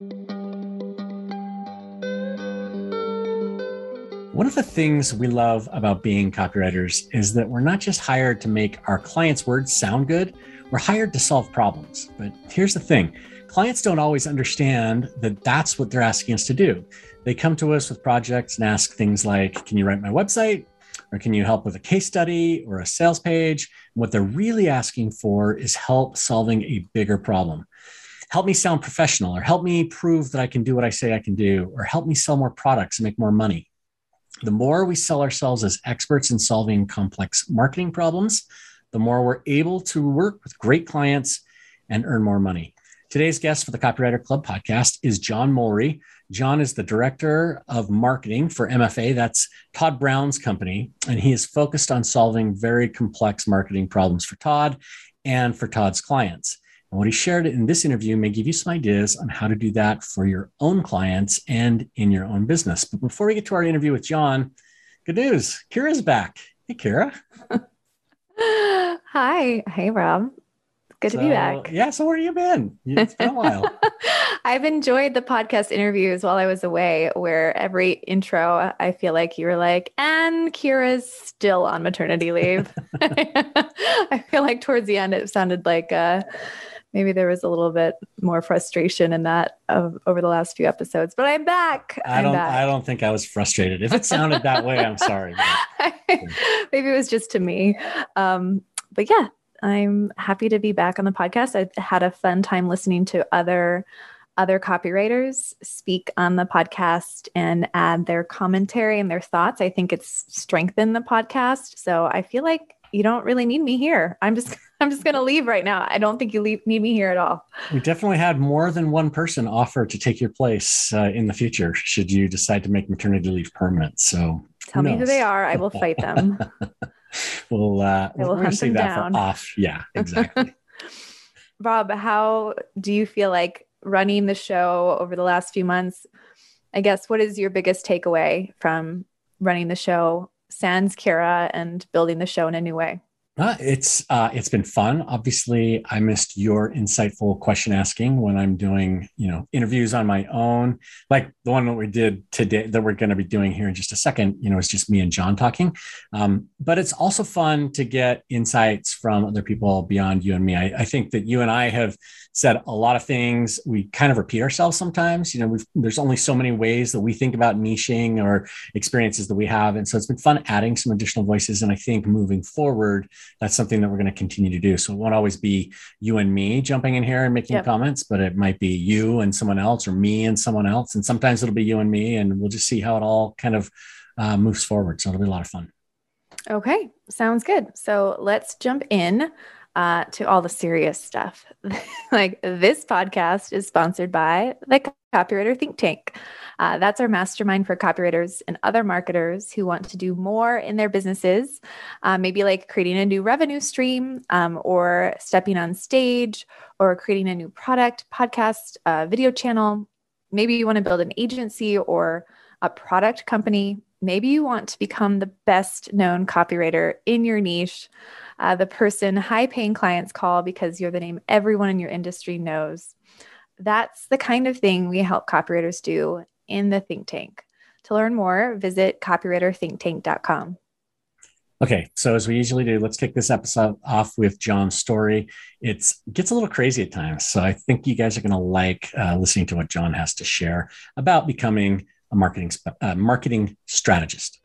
One of the things we love about being copywriters is that we're not just hired to make our clients' words sound good, we're hired to solve problems. But here's the thing clients don't always understand that that's what they're asking us to do. They come to us with projects and ask things like Can you write my website? Or can you help with a case study or a sales page? And what they're really asking for is help solving a bigger problem. Help me sound professional, or help me prove that I can do what I say I can do, or help me sell more products and make more money the more we sell ourselves as experts in solving complex marketing problems, the more we're able to work with great clients and earn more money. Today's guest for the Copywriter Club podcast is John Mulry. John is the director of marketing for MFA. That's Todd Brown's company. And he is focused on solving very complex marketing problems for Todd and for Todd's clients. And what he shared in this interview may give you some ideas on how to do that for your own clients and in your own business. But before we get to our interview with John, good news Kira's back. Hey, Kira. Hi. Hey, Rob. Good so, to be back. Yeah. So, where have you been? It's been a while. I've enjoyed the podcast interviews while I was away, where every intro, I feel like you were like, and Kira's still on maternity leave. I feel like towards the end, it sounded like, uh, maybe there was a little bit more frustration in that of, over the last few episodes but i'm back. I don't back. i don't think i was frustrated. If it sounded that way i'm sorry maybe it was just to me. Um, but yeah i'm happy to be back on the podcast. I had a fun time listening to other other copywriters speak on the podcast and add their commentary and their thoughts. I think it's strengthened the podcast. So i feel like you don't really need me here. I'm just I'm just going to leave right now. I don't think you leave, need me here at all. We definitely had more than one person offer to take your place uh, in the future should you decide to make maternity leave permanent. So tell who me who they are. I will fight them. we'll uh, we'll hunt them down. off. Yeah, exactly. Bob, how do you feel like running the show over the last few months? I guess what is your biggest takeaway from running the show sans Kira and building the show in a new way? Uh, it's uh, it's been fun. Obviously, I missed your insightful question asking when I'm doing you know interviews on my own, like the one that we did today that we're going to be doing here in just a second. You know, it's just me and John talking. Um, but it's also fun to get insights from other people beyond you and me. I, I think that you and I have said a lot of things. We kind of repeat ourselves sometimes. You know, there's only so many ways that we think about niching or experiences that we have. And so it's been fun adding some additional voices. And I think moving forward, that's something that we're going to continue to do. So it won't always be you and me jumping in here and making yep. comments, but it might be you and someone else or me and someone else. And sometimes it'll be you and me. And we'll just see how it all kind of uh, moves forward. So it'll be a lot of fun. Okay, sounds good. So let's jump in uh, to all the serious stuff. like this podcast is sponsored by the Copywriter Think Tank. Uh, that's our mastermind for copywriters and other marketers who want to do more in their businesses, uh, maybe like creating a new revenue stream um, or stepping on stage or creating a new product, podcast, uh, video channel. Maybe you want to build an agency or a product company. Maybe you want to become the best known copywriter in your niche uh, the person high paying clients call because you're the name everyone in your industry knows. That's the kind of thing we help copywriters do in the think tank. To learn more, visit copywriterthinktank.com. Okay, so as we usually do, let's kick this episode off with John's story. It gets a little crazy at times, so I think you guys are going to like uh, listening to what John has to share about becoming a marketing uh, marketing strategist.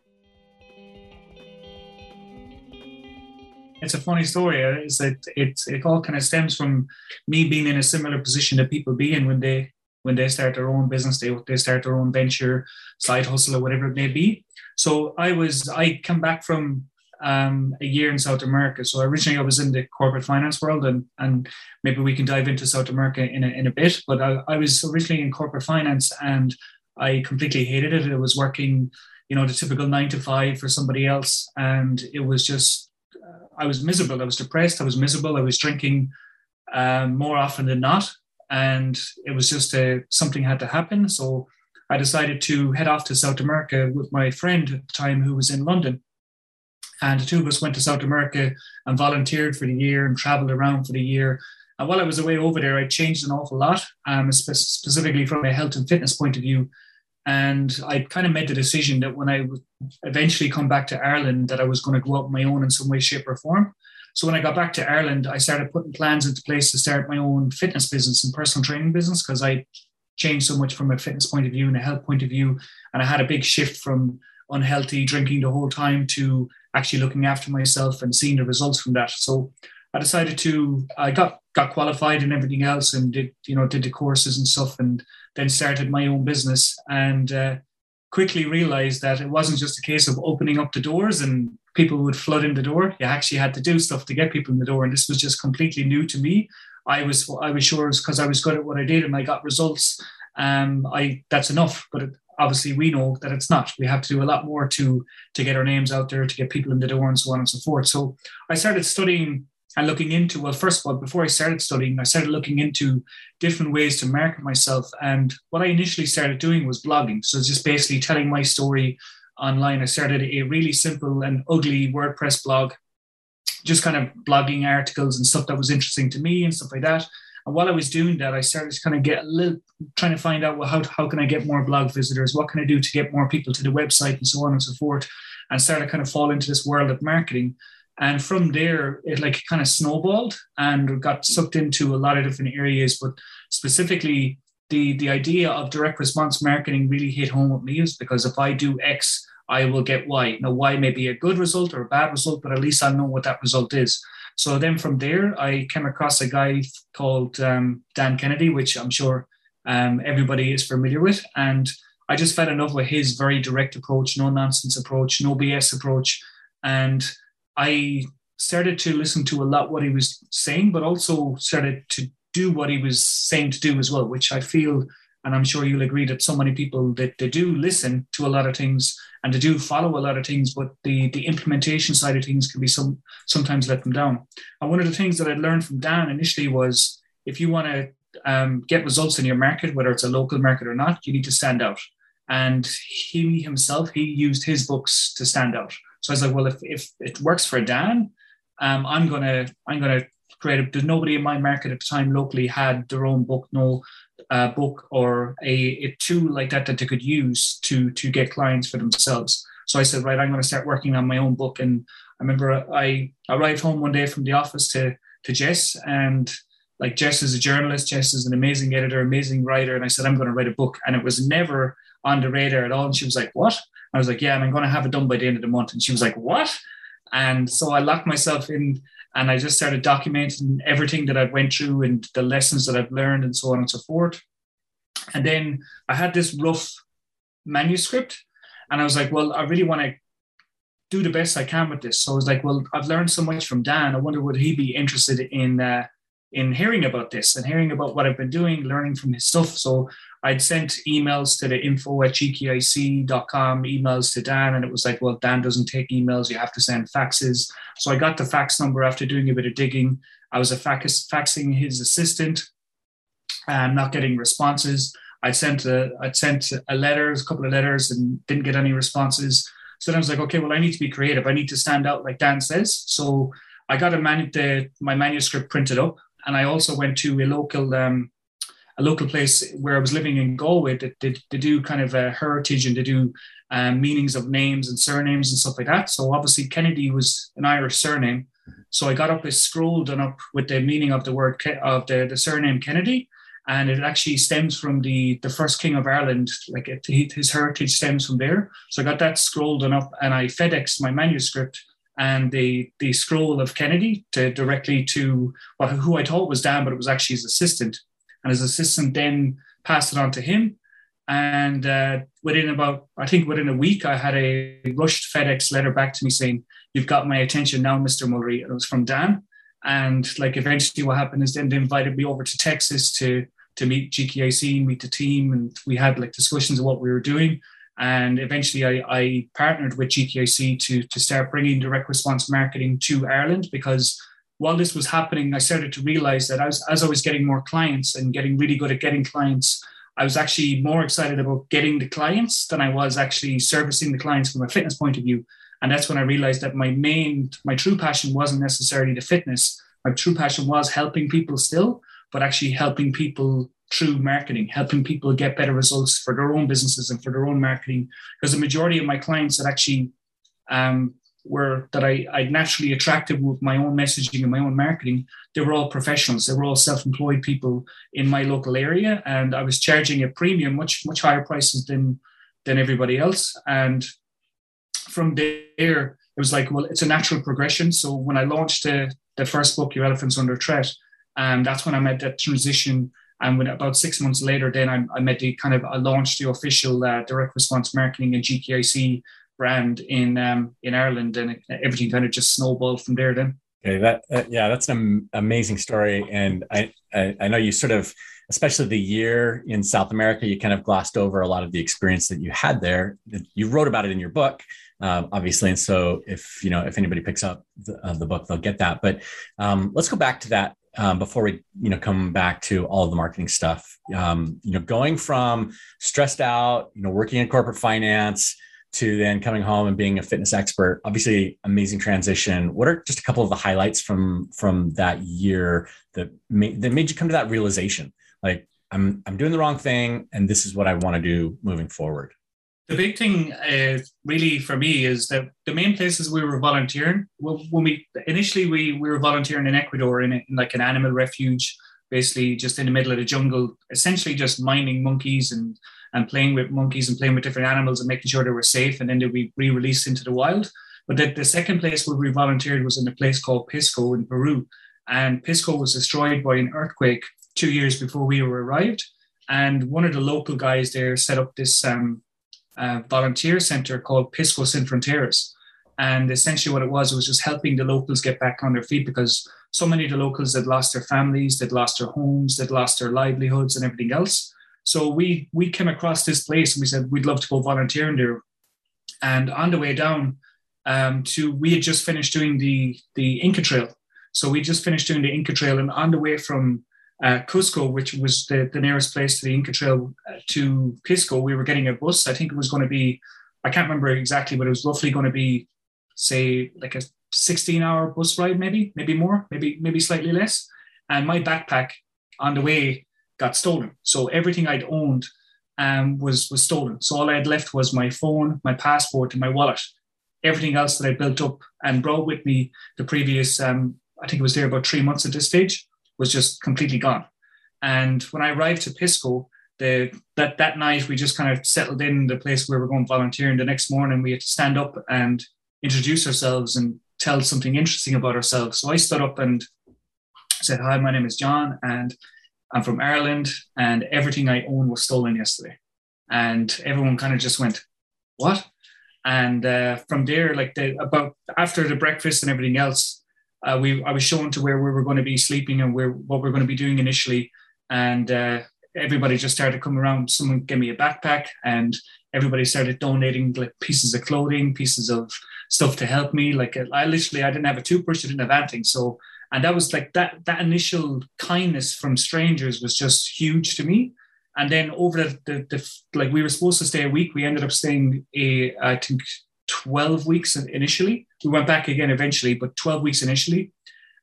It's a funny story. Uh, is that it it all kind of stems from me being in a similar position that people be in when they when they start their own business, they they start their own venture, side hustle, or whatever it may be. So I was I come back from um, a year in South America. So originally I was in the corporate finance world, and and maybe we can dive into South America in a, in a bit. But I, I was originally in corporate finance, and I completely hated it. It was working, you know, the typical nine to five for somebody else, and it was just I was miserable. I was depressed. I was miserable. I was drinking um, more often than not, and it was just a, uh, something had to happen. So I decided to head off to South America with my friend at the time, who was in London. And the two of us went to South America and volunteered for the year and traveled around for the year. And while I was away over there, I changed an awful lot, um, specifically from a health and fitness point of view. And I kind of made the decision that when I would eventually come back to Ireland, that I was going to go out my own in some way, shape, or form. So when I got back to Ireland, I started putting plans into place to start my own fitness business and personal training business because I changed so much from a fitness point of view and a health point of view. And I had a big shift from unhealthy drinking the whole time to actually looking after myself and seeing the results from that. So I decided to I got got qualified and everything else and did you know did the courses and stuff and then started my own business and uh, quickly realized that it wasn't just a case of opening up the doors and people would flood in the door. You actually had to do stuff to get people in the door, and this was just completely new to me. I was I was sure because I was good at what I did and I got results. Um, I that's enough, but it, obviously we know that it's not. We have to do a lot more to to get our names out there, to get people in the door, and so on and so forth. So I started studying and looking into well first of all before i started studying i started looking into different ways to market myself. And what i initially started doing was blogging. So just basically telling my story online. I started a really simple and ugly wordpress blog just kind of blogging articles and stuff that was interesting to me and stuff like that. And while i was doing that i started to kind of get a little trying to find out well how, how can i get more blog visitors? What can i do to get more people to the website and so on and so forth? And started to kind of fall into this world of marketing and from there, it like kind of snowballed and got sucked into a lot of different areas. But specifically, the the idea of direct response marketing really hit home with me is because if I do X, I will get Y. Now, Y may be a good result or a bad result, but at least I know what that result is. So then from there, I came across a guy called um, Dan Kennedy, which I'm sure um, everybody is familiar with. And I just fell in love with his very direct approach, no nonsense approach, no BS approach. And I started to listen to a lot what he was saying, but also started to do what he was saying to do as well, which I feel, and I'm sure you'll agree that so many people that they do listen to a lot of things and they do follow a lot of things, but the the implementation side of things can be some sometimes let them down. And one of the things that I learned from Dan initially was if you want to um, get results in your market, whether it's a local market or not, you need to stand out. And he himself, he used his books to stand out. So I was like, well, if, if it works for Dan, um, I'm gonna I'm gonna create. A, there's nobody in my market at the time locally had their own book, no uh, book or a, a tool like that that they could use to to get clients for themselves. So I said, right, I'm going to start working on my own book. And I remember I arrived home one day from the office to to Jess, and like Jess is a journalist, Jess is an amazing editor, amazing writer, and I said I'm going to write a book, and it was never on the radar at all. And she was like, "What?" I was like, yeah, I'm going to have it done by the end of the month. And she was like, what? And so I locked myself in and I just started documenting everything that I've went through and the lessons that I've learned and so on and so forth. And then I had this rough manuscript and I was like, well, I really want to do the best I can with this. So I was like, well, I've learned so much from Dan. I wonder would he be interested in uh, in hearing about this and hearing about what I've been doing, learning from his stuff. So I'd sent emails to the info at gkic.com, emails to Dan, and it was like, well, Dan doesn't take emails, you have to send faxes. So I got the fax number after doing a bit of digging. I was fax, faxing his assistant and not getting responses. I sent a I sent a letters, a couple of letters, and didn't get any responses. So then I was like, okay, well, I need to be creative. I need to stand out, like Dan says. So I got a man- the, my manuscript printed up, and I also went to a local um, a local place where I was living in Galway that they do kind of a heritage and they do um, meanings of names and surnames and stuff like that. So obviously Kennedy was an Irish surname. So I got up a scroll done up with the meaning of the word of the, the surname Kennedy, and it actually stems from the the first king of Ireland. Like it, his heritage stems from there. So I got that scroll done up, and I FedExed my manuscript and the the scroll of Kennedy to directly to well, who I thought was Dan, but it was actually his assistant and his assistant then passed it on to him. And uh, within about, I think within a week, I had a rushed FedEx letter back to me saying, "You've got my attention now, Mr. Mulry." And it was from Dan. And like eventually, what happened is then they invited me over to Texas to to meet GKIC, meet the team, and we had like discussions of what we were doing. And eventually, I, I partnered with GKIC to to start bringing direct response marketing to Ireland because while this was happening, I started to realize that as I was getting more clients and getting really good at getting clients, I was actually more excited about getting the clients than I was actually servicing the clients from a fitness point of view. And that's when I realized that my main, my true passion wasn't necessarily the fitness, my true passion was helping people still, but actually helping people through marketing, helping people get better results for their own businesses and for their own marketing. Because the majority of my clients that actually um, were that I, I naturally attracted with my own messaging and my own marketing, they were all professionals. They were all self-employed people in my local area, and I was charging a premium, much much higher prices than than everybody else. And from there, it was like, well, it's a natural progression. So when I launched the, the first book, Your Elephant's Under Threat, um, that's when I made that transition. And when about six months later, then I, I made the kind of I launched the official uh, direct response marketing and GKIC brand in um, in Ireland, and everything kind of just snowballed from there. Then. Okay, that uh, yeah, that's an amazing story, and I, I I know you sort of especially the year in South America, you kind of glossed over a lot of the experience that you had there. You wrote about it in your book, um, obviously, and so if you know if anybody picks up the, uh, the book, they'll get that. But um, let's go back to that um, before we you know come back to all the marketing stuff. Um, you know, going from stressed out, you know, working in corporate finance to then coming home and being a fitness expert. Obviously amazing transition. What are just a couple of the highlights from from that year that made that made you come to that realization? Like i'm i'm doing the wrong thing and this is what i want to do moving forward. The big thing uh, really for me is that the main places we were volunteering when we initially we, we were volunteering in ecuador in, in like an animal refuge basically just in the middle of the jungle essentially just mining monkeys and and playing with monkeys and playing with different animals and making sure they were safe and then they'd be re-released into the wild but the, the second place where we volunteered was in a place called pisco in peru and pisco was destroyed by an earthquake two years before we were arrived. And one of the local guys there set up this um, uh, volunteer center called Pisco Sin Fronteras. And essentially, what it was, it was just helping the locals get back on their feet because so many of the locals had lost their families, they'd lost their homes, they'd lost their livelihoods and everything else. So we we came across this place and we said we'd love to go volunteering there. And on the way down um, to, we had just finished doing the the Inca Trail. So we just finished doing the Inca Trail, and on the way from uh, Cusco, which was the, the nearest place to the Inca Trail uh, to Pisco, we were getting a bus. I think it was going to be, I can't remember exactly, but it was roughly going to be, say, like a 16 hour bus ride, maybe, maybe more, maybe, maybe slightly less. And my backpack on the way got stolen. So everything I'd owned um, was, was stolen. So all I had left was my phone, my passport, and my wallet. Everything else that I built up and brought with me the previous, um, I think it was there about three months at this stage was just completely gone. And when I arrived to Pisco, the, that that night we just kind of settled in the place where we're going volunteering. The next morning we had to stand up and introduce ourselves and tell something interesting about ourselves. So I stood up and said, "Hi, my name is John, and I'm from Ireland, and everything I own was stolen yesterday." And everyone kind of just went, "What?" And uh, from there, like the about after the breakfast and everything else, uh, we I was shown to where we were going to be sleeping and where what we are going to be doing initially, and uh, everybody just started coming around. Someone gave me a backpack, and everybody started donating like pieces of clothing, pieces of stuff to help me. Like I literally, I didn't have a toothbrush, I didn't have anything. So, and that was like that that initial kindness from strangers was just huge to me. And then over the, the, the like we were supposed to stay a week, we ended up staying a I think 12 weeks initially. We went back again eventually, but 12 weeks initially.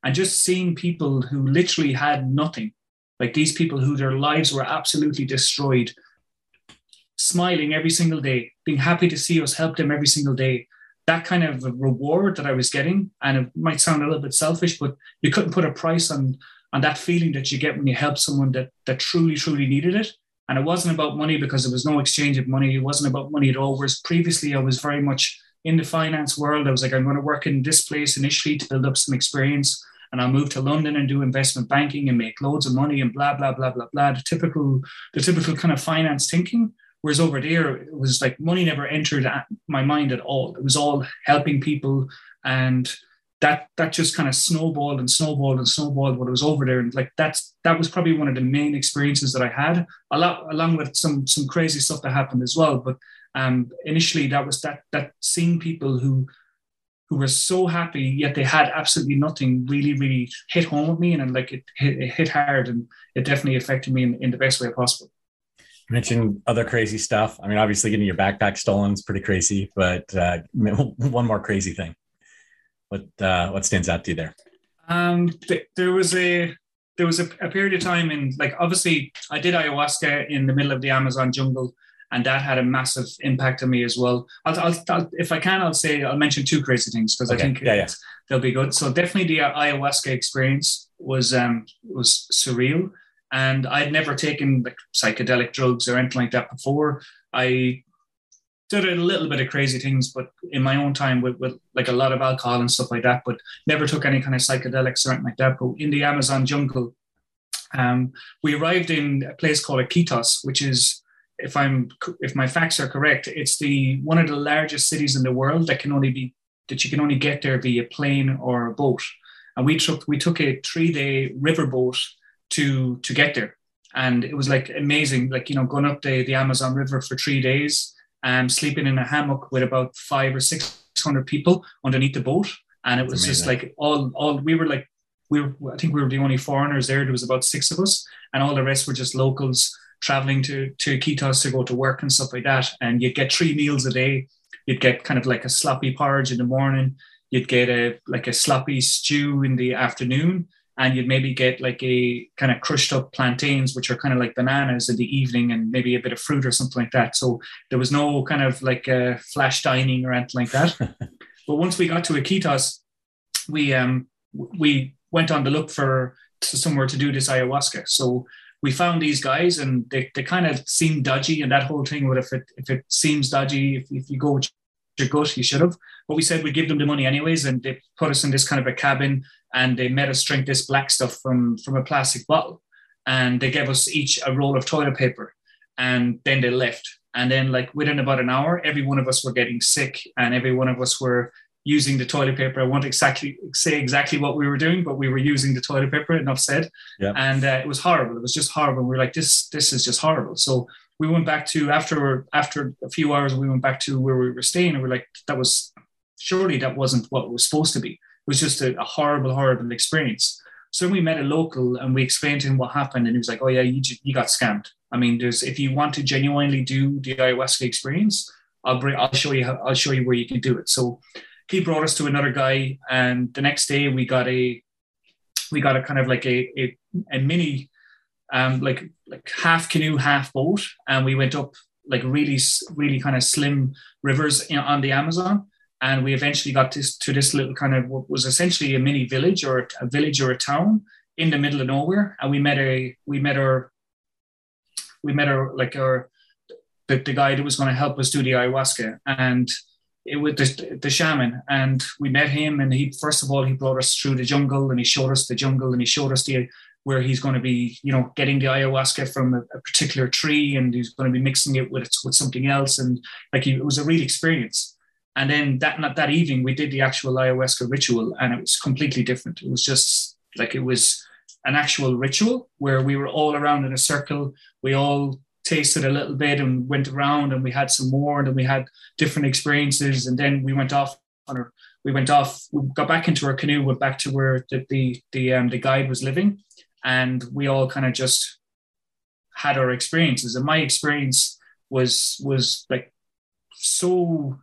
And just seeing people who literally had nothing, like these people who their lives were absolutely destroyed, smiling every single day, being happy to see us help them every single day. That kind of reward that I was getting, and it might sound a little bit selfish, but you couldn't put a price on on that feeling that you get when you help someone that that truly, truly needed it. And it wasn't about money because there was no exchange of money. It wasn't about money at all. Whereas previously I was very much in the finance world. I was like, I'm going to work in this place initially to build up some experience. And I'll move to London and do investment banking and make loads of money and blah, blah, blah, blah, blah. The typical, the typical kind of finance thinking. Whereas over there, it was like money never entered my mind at all. It was all helping people and that that just kind of snowballed and snowballed and snowballed I was over there. And like that's that was probably one of the main experiences that I had, a lot along with some some crazy stuff that happened as well. But um, initially, that was that that seeing people who who were so happy yet they had absolutely nothing really really hit home with me and, and like it hit, it hit hard and it definitely affected me in, in the best way possible you mentioned other crazy stuff i mean obviously getting your backpack stolen is pretty crazy but uh, one more crazy thing what uh, what stands out to you there? Um, th- there was a there was a, a, period of time in like obviously I did ayahuasca in the middle of the Amazon jungle, and that had a massive impact on me as well. I'll, I'll, I'll if I can, I'll say I'll mention two crazy things because okay. I think yeah, yeah. they'll be good. So definitely the ayahuasca experience was um was surreal, and I'd never taken like psychedelic drugs or anything like that before. I did a little bit of crazy things, but in my own time with, with like a lot of alcohol and stuff like that, but never took any kind of psychedelics or anything like that. But in the Amazon jungle, um, we arrived in a place called Iquitos, which is, if I'm if my facts are correct, it's the one of the largest cities in the world that can only be that you can only get there via plane or a boat. And we took we took a three day river boat to to get there, and it was like amazing, like you know going up the the Amazon River for three days and sleeping in a hammock with about five or six hundred people underneath the boat, and it was just like all all we were like we were I think we were the only foreigners there. There was about six of us, and all the rest were just locals traveling to to Iquitos to go to work and stuff like that. And you'd get three meals a day. You'd get kind of like a sloppy porridge in the morning. You'd get a like a sloppy stew in the afternoon, and you'd maybe get like a kind of crushed up plantains, which are kind of like bananas in the evening, and maybe a bit of fruit or something like that. So there was no kind of like a flash dining or anything like that. but once we got to Iquitos, we um we went on to look for somewhere to do this ayahuasca. So we found these guys, and they, they kind of seemed dodgy, and that whole thing. But if it if it seems dodgy, if, if you go with your gut, you should have. But we said we'd give them the money anyways, and they put us in this kind of a cabin and they made us drink this black stuff from from a plastic bottle. And they gave us each a roll of toilet paper and then they left. And then like within about an hour every one of us were getting sick and every one of us were using the toilet paper. I won't exactly say exactly what we were doing but we were using the toilet paper enough said. Yeah. and uh, it was horrible. It was just horrible. We were like this this is just horrible. So we went back to after after a few hours we went back to where we were staying and we are like that was surely that wasn't what it was supposed to be was just a, a horrible, horrible experience. So we met a local and we explained to him what happened, and he was like, "Oh yeah, you, you got scammed. I mean, there's if you want to genuinely do the ayahuasca experience, I'll bring, I'll show you, how, I'll show you where you can do it." So he brought us to another guy, and the next day we got a, we got a kind of like a a, a mini, um, like like half canoe, half boat, and we went up like really really kind of slim rivers in, on the Amazon and we eventually got this, to this little kind of what was essentially a mini village or a village or a town in the middle of nowhere. And we met a we met our we met our like our the, the guy that was going to help us do the ayahuasca. And it was the, the shaman. And we met him and he first of all he brought us through the jungle and he showed us the jungle and he showed us the where he's going to be you know getting the ayahuasca from a, a particular tree and he's going to be mixing it with with something else. And like he, it was a real experience and then that that evening, we did the actual ayahuasca ritual, and it was completely different. It was just like it was an actual ritual where we were all around in a circle. We all tasted a little bit and went around, and we had some more, and then we had different experiences, and then we went off on our. We went off. We got back into our canoe, went back to where the the the, um, the guide was living, and we all kind of just had our experiences. And my experience was was like so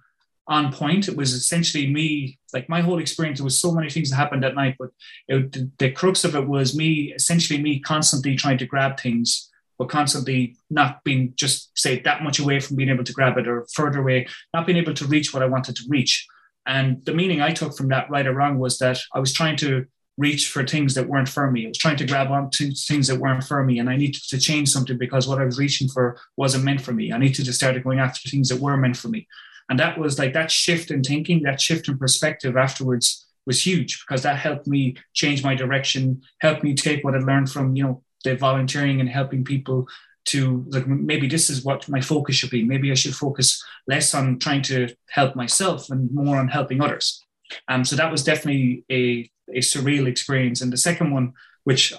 on point. It was essentially me, like my whole experience. There was so many things that happened that night, but it, the, the crux of it was me, essentially me, constantly trying to grab things, but constantly not being just say that much away from being able to grab it, or further away, not being able to reach what I wanted to reach. And the meaning I took from that, right or wrong, was that I was trying to reach for things that weren't for me. I was trying to grab onto things that weren't for me, and I needed to change something because what I was reaching for wasn't meant for me. I needed to start going after things that were meant for me. And that was like that shift in thinking, that shift in perspective afterwards was huge because that helped me change my direction, helped me take what I learned from, you know, the volunteering and helping people to like maybe this is what my focus should be. Maybe I should focus less on trying to help myself and more on helping others. Um, so that was definitely a, a surreal experience. And the second one, which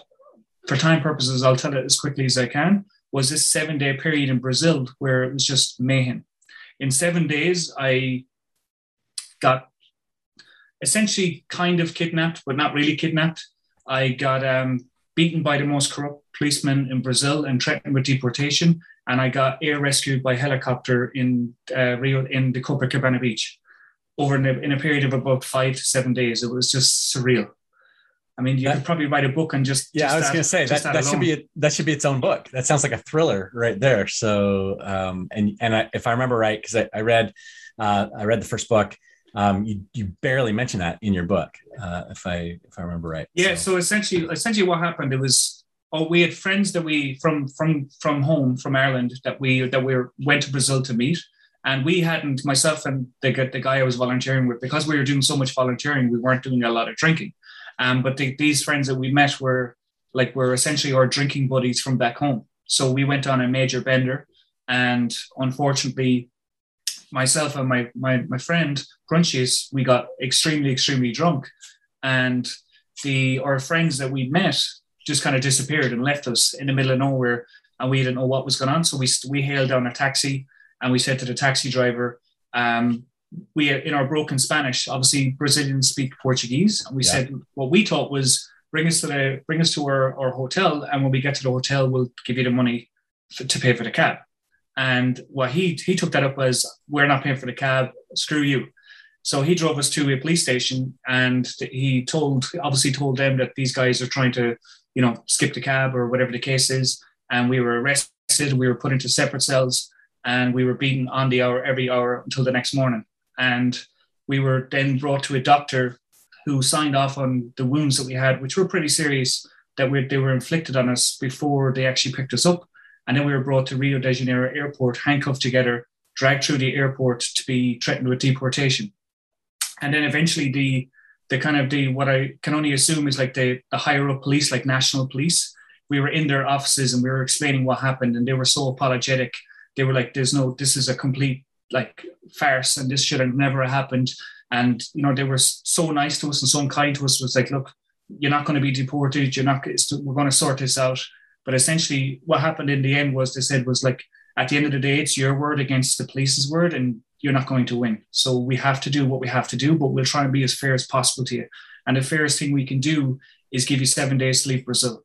for time purposes, I'll tell it as quickly as I can, was this seven day period in Brazil where it was just mayhem in seven days, I got essentially kind of kidnapped, but not really kidnapped. I got um, beaten by the most corrupt policeman in Brazil and threatened with deportation. And I got air rescued by helicopter in uh, Rio in the Copacabana beach over in a, in a period of about five to seven days. It was just surreal. I mean, you that, could probably write a book and just. Yeah, just I was going to say that that, that should be a, that should be its own book. That sounds like a thriller right there. So, um, and and I, if I remember right, because I, I, read, uh, I read the first book. Um, you you barely mention that in your book, uh, if I if I remember right. Yeah. So. so essentially, essentially, what happened? It was oh, we had friends that we from from from home from Ireland that we that we went to Brazil to meet, and we hadn't myself and the the guy I was volunteering with because we were doing so much volunteering, we weren't doing a lot of drinking. Um, but the, these friends that we met were like were essentially our drinking buddies from back home. So we went on a major bender, and unfortunately, myself and my my my friend Crunchies, we got extremely extremely drunk, and the our friends that we met just kind of disappeared and left us in the middle of nowhere, and we didn't know what was going on. So we we hailed down a taxi, and we said to the taxi driver, um, we in our broken Spanish, obviously Brazilians speak Portuguese, and we yeah. said what we thought was bring us to the bring us to our, our hotel, and when we get to the hotel, we'll give you the money for, to pay for the cab. And what he he took that up as we're not paying for the cab, screw you. So he drove us to a police station, and he told obviously told them that these guys are trying to you know skip the cab or whatever the case is, and we were arrested. We were put into separate cells, and we were beaten on the hour every hour until the next morning and we were then brought to a doctor who signed off on the wounds that we had, which were pretty serious, that we, they were inflicted on us before they actually picked us up. And then we were brought to Rio de Janeiro airport, handcuffed together, dragged through the airport to be threatened with deportation. And then eventually the the kind of the what I can only assume is like the, the higher up police, like national police. We were in their offices and we were explaining what happened, and they were so apologetic. They were like, "There's no, this is a complete like farce and this should have never happened. And you know, they were so nice to us and so kind to us. It was like, look, you're not going to be deported. You're not. We're going to sort this out. But essentially, what happened in the end was they said was like, at the end of the day, it's your word against the police's word, and you're not going to win. So we have to do what we have to do, but we'll try and be as fair as possible to you. And the fairest thing we can do is give you seven days to leave Brazil.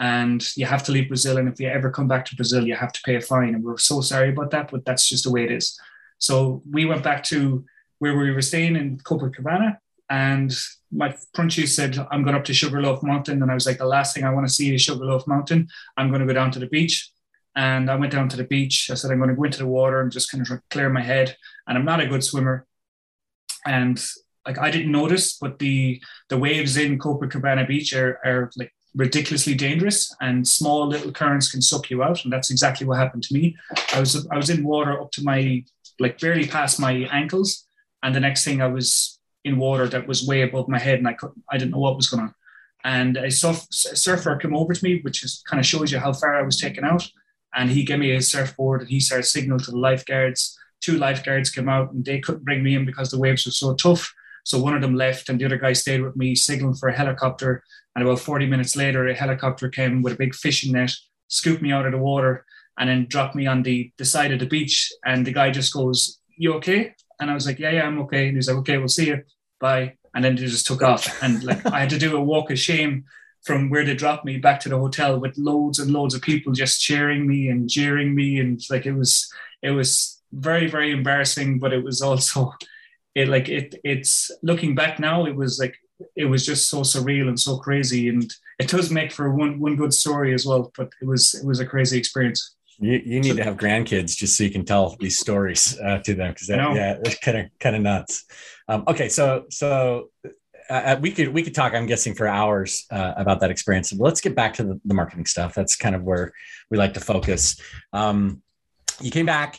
And you have to leave Brazil. And if you ever come back to Brazil, you have to pay a fine. And we're so sorry about that, but that's just the way it is. So we went back to where we were staying in Copacabana, and my crunchy said, I'm going up to Sugarloaf Mountain. And I was like, the last thing I want to see is Sugarloaf Mountain. I'm going to go down to the beach. And I went down to the beach. I said, I'm going to go into the water and just kind of clear my head. And I'm not a good swimmer. And like I didn't notice, but the the waves in Copacabana Beach are, are like ridiculously dangerous and small little currents can suck you out. And that's exactly what happened to me. I was I was in water up to my like barely past my ankles. And the next thing I was in water that was way above my head and I couldn't, I didn't know what was going on. And a, surf, a surfer came over to me, which is kind of shows you how far I was taken out. And he gave me a surfboard and he started signaling to the lifeguards. Two lifeguards came out and they couldn't bring me in because the waves were so tough. So one of them left and the other guy stayed with me, signaling for a helicopter. And about 40 minutes later, a helicopter came with a big fishing net, scooped me out of the water and then dropped me on the, the side of the beach. And the guy just goes, You okay? And I was like, Yeah, yeah, I'm okay. And he's like, Okay, we'll see you. Bye. And then they just took off. And like I had to do a walk of shame from where they dropped me back to the hotel with loads and loads of people just cheering me and jeering me. And like it was it was very, very embarrassing, but it was also it like it it's looking back now, it was like it was just so surreal and so crazy and it does make for one one good story as well but it was it was a crazy experience you, you need to have grandkids just so you can tell these stories uh, to them because yeah, it's kind of kind of nuts. Um, okay, so so uh, uh, we could we could talk. I'm guessing for hours uh, about that experience. But let's get back to the, the, marketing stuff. That's kind of where we like to focus. Um, you came back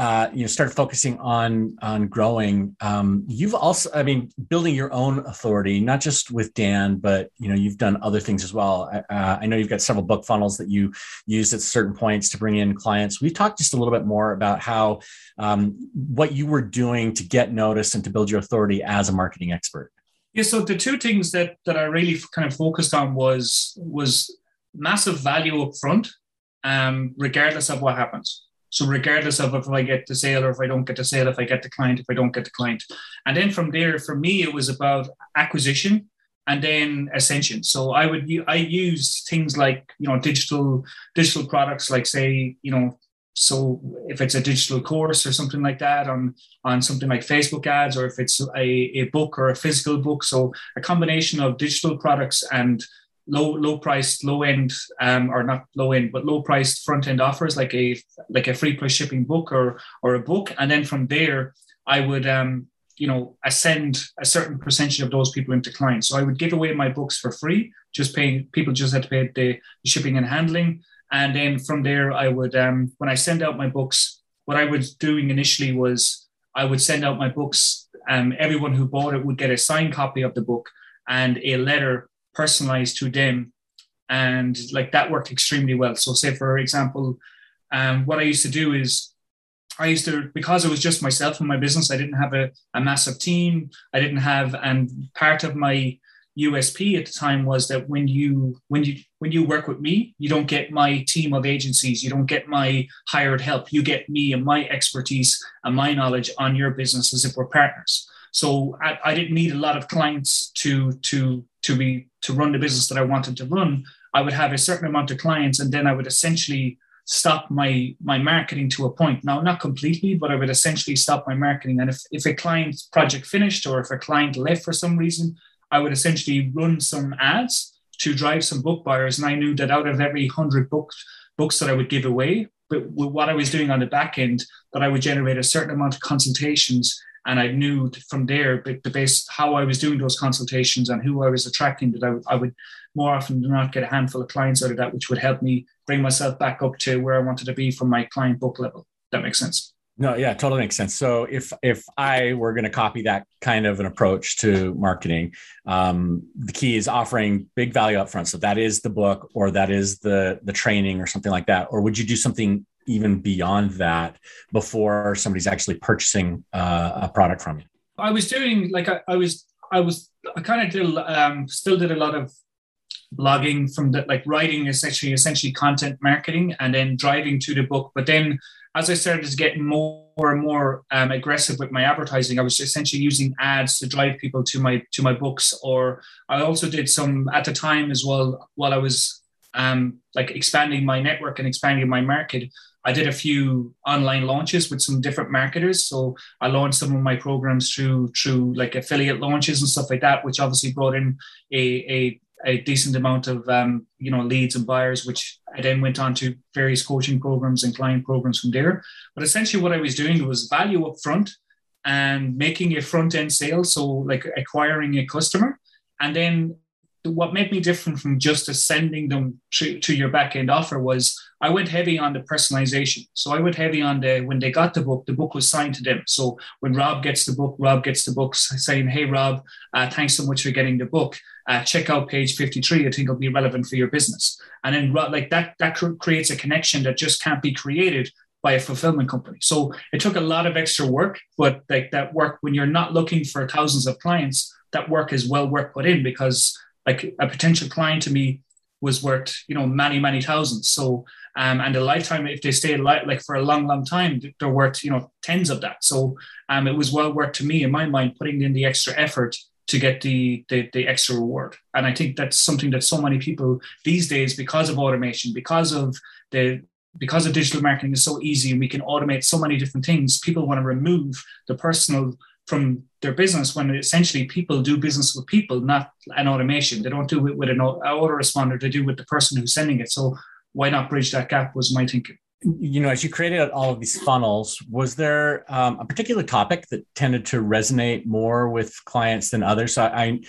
uh, you know started focusing on on growing. Um, you've also i mean building your own authority not just with dan but you know you've done other things as well. Uh, i know you've got several book funnels that you use at certain points to bring in clients. We talked just a little bit more about how um, what you were doing to get noticed and to build your authority as a marketing expert. Yeah so the two things that that i really kind of focused on was was massive value up front um, regardless of what happens so regardless of if I get the sale or if I don't get the sale, if I get the client, if I don't get the client. And then from there, for me, it was about acquisition and then ascension. So I would I used things like you know digital digital products like say you know so if it's a digital course or something like that on on something like Facebook ads, or if it's a, a book or a physical book, so a combination of digital products and low low priced low end um, or not low end but low priced front end offers like a like a free plus shipping book or or a book and then from there I would um, you know ascend a certain percentage of those people into clients so I would give away my books for free just paying people just had to pay the shipping and handling and then from there, I would, um, when I send out my books, what I was doing initially was I would send out my books. Um, everyone who bought it would get a signed copy of the book and a letter personalized to them. And like that worked extremely well. So, say, for example, um, what I used to do is I used to, because it was just myself and my business, I didn't have a, a massive team. I didn't have, and part of my USP at the time was that when you when you when you work with me, you don't get my team of agencies, you don't get my hired help, you get me and my expertise and my knowledge on your business as if we're partners. So I, I didn't need a lot of clients to to to be to run the business that I wanted to run. I would have a certain amount of clients, and then I would essentially stop my my marketing to a point. Now, not completely, but I would essentially stop my marketing. And if if a client project finished or if a client left for some reason, I would essentially run some ads to drive some book buyers. And I knew that out of every hundred books books that I would give away, but with what I was doing on the back end, that I would generate a certain amount of consultations. And I knew from there, the base how I was doing those consultations and who I was attracting, that I, I would more often than not get a handful of clients out of that, which would help me bring myself back up to where I wanted to be from my client book level. That makes sense. No, yeah, totally makes sense. So if if I were going to copy that kind of an approach to marketing, um, the key is offering big value upfront. So that is the book, or that is the the training, or something like that. Or would you do something even beyond that before somebody's actually purchasing uh, a product from you? I was doing like I, I was I was I kind of did um, still did a lot of blogging from the like writing essentially essentially content marketing and then driving to the book, but then as I started to get more and more um, aggressive with my advertising, I was essentially using ads to drive people to my to my books. Or I also did some at the time as well while I was um, like expanding my network and expanding my market. I did a few online launches with some different marketers. So I launched some of my programs through through like affiliate launches and stuff like that, which obviously brought in a, a a decent amount of um, you know leads and buyers, which I then went on to various coaching programs and client programs from there. But essentially, what I was doing was value up front and making a front end sale, so like acquiring a customer, and then what made me different from just sending them to, to your back end offer was I went heavy on the personalization. So I went heavy on the when they got the book, the book was signed to them. So when Rob gets the book, Rob gets the book saying, "Hey Rob, uh, thanks so much for getting the book. Uh, check out page 53. I think it'll be relevant for your business." And then like that that creates a connection that just can't be created by a fulfillment company. So it took a lot of extra work, but like that work when you're not looking for thousands of clients, that work is well worth put in because like a potential client to me was worth you know many many thousands. So um, and a lifetime if they stay li- like for a long long time they're worth you know tens of that. So um, it was well worth to me in my mind putting in the extra effort to get the, the the extra reward. And i think that's something that so many people these days because of automation because of the because of digital marketing is so easy and we can automate so many different things people want to remove the personal from their business when essentially people do business with people, not an automation. They don't do it with an autoresponder, they do it with the person who's sending it. So why not bridge that gap was my thinking you know, as you created all of these funnels, was there um, a particular topic that tended to resonate more with clients than others? So I,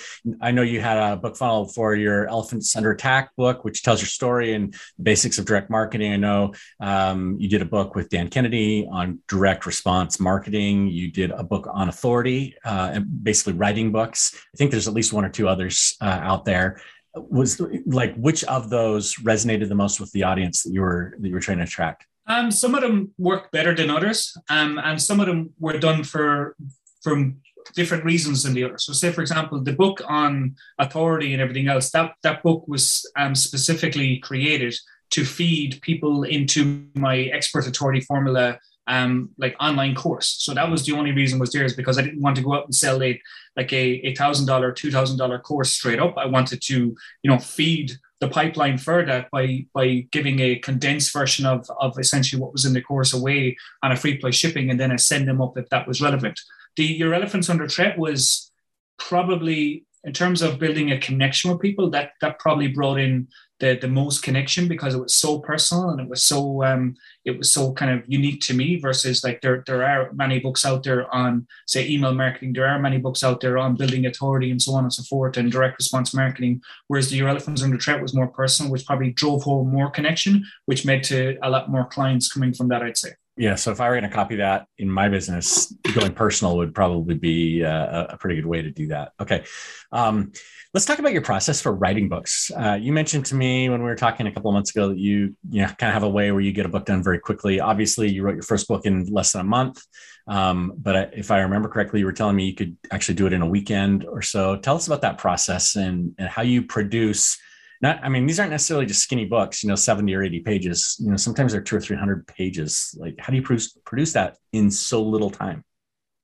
I know you had a book funnel for your Elephants Under Attack book, which tells your story and basics of direct marketing. I know um, you did a book with Dan Kennedy on direct response marketing. You did a book on authority, uh, and basically writing books. I think there's at least one or two others uh, out there was like which of those resonated the most with the audience that you were that you were trying to attract um, some of them work better than others um, and some of them were done for from different reasons than the others so say for example the book on authority and everything else that that book was um, specifically created to feed people into my expert authority formula um, like online course. So that was the only reason was there is because I didn't want to go out and sell a like a a thousand dollar, two thousand dollar course straight up. I wanted to, you know, feed the pipeline further by by giving a condensed version of of essentially what was in the course away on a free play shipping, and then I send them up if that was relevant. The Your Elephants Under Threat was probably in terms of building a connection with people, that that probably brought in the the most connection because it was so personal and it was so um, it was so kind of unique to me versus like there there are many books out there on say email marketing there are many books out there on building authority and so on and so forth and direct response marketing whereas the your elephants under threat was more personal which probably drove home more connection which led to a lot more clients coming from that I'd say yeah. So if I were going to copy that in my business, going personal would probably be uh, a pretty good way to do that. Okay. Um, let's talk about your process for writing books. Uh, you mentioned to me when we were talking a couple of months ago that you, you know, kind of have a way where you get a book done very quickly. Obviously, you wrote your first book in less than a month. Um, but if I remember correctly, you were telling me you could actually do it in a weekend or so. Tell us about that process and, and how you produce not i mean these aren't necessarily just skinny books you know 70 or 80 pages you know sometimes they're two or 300 pages like how do you produce, produce that in so little time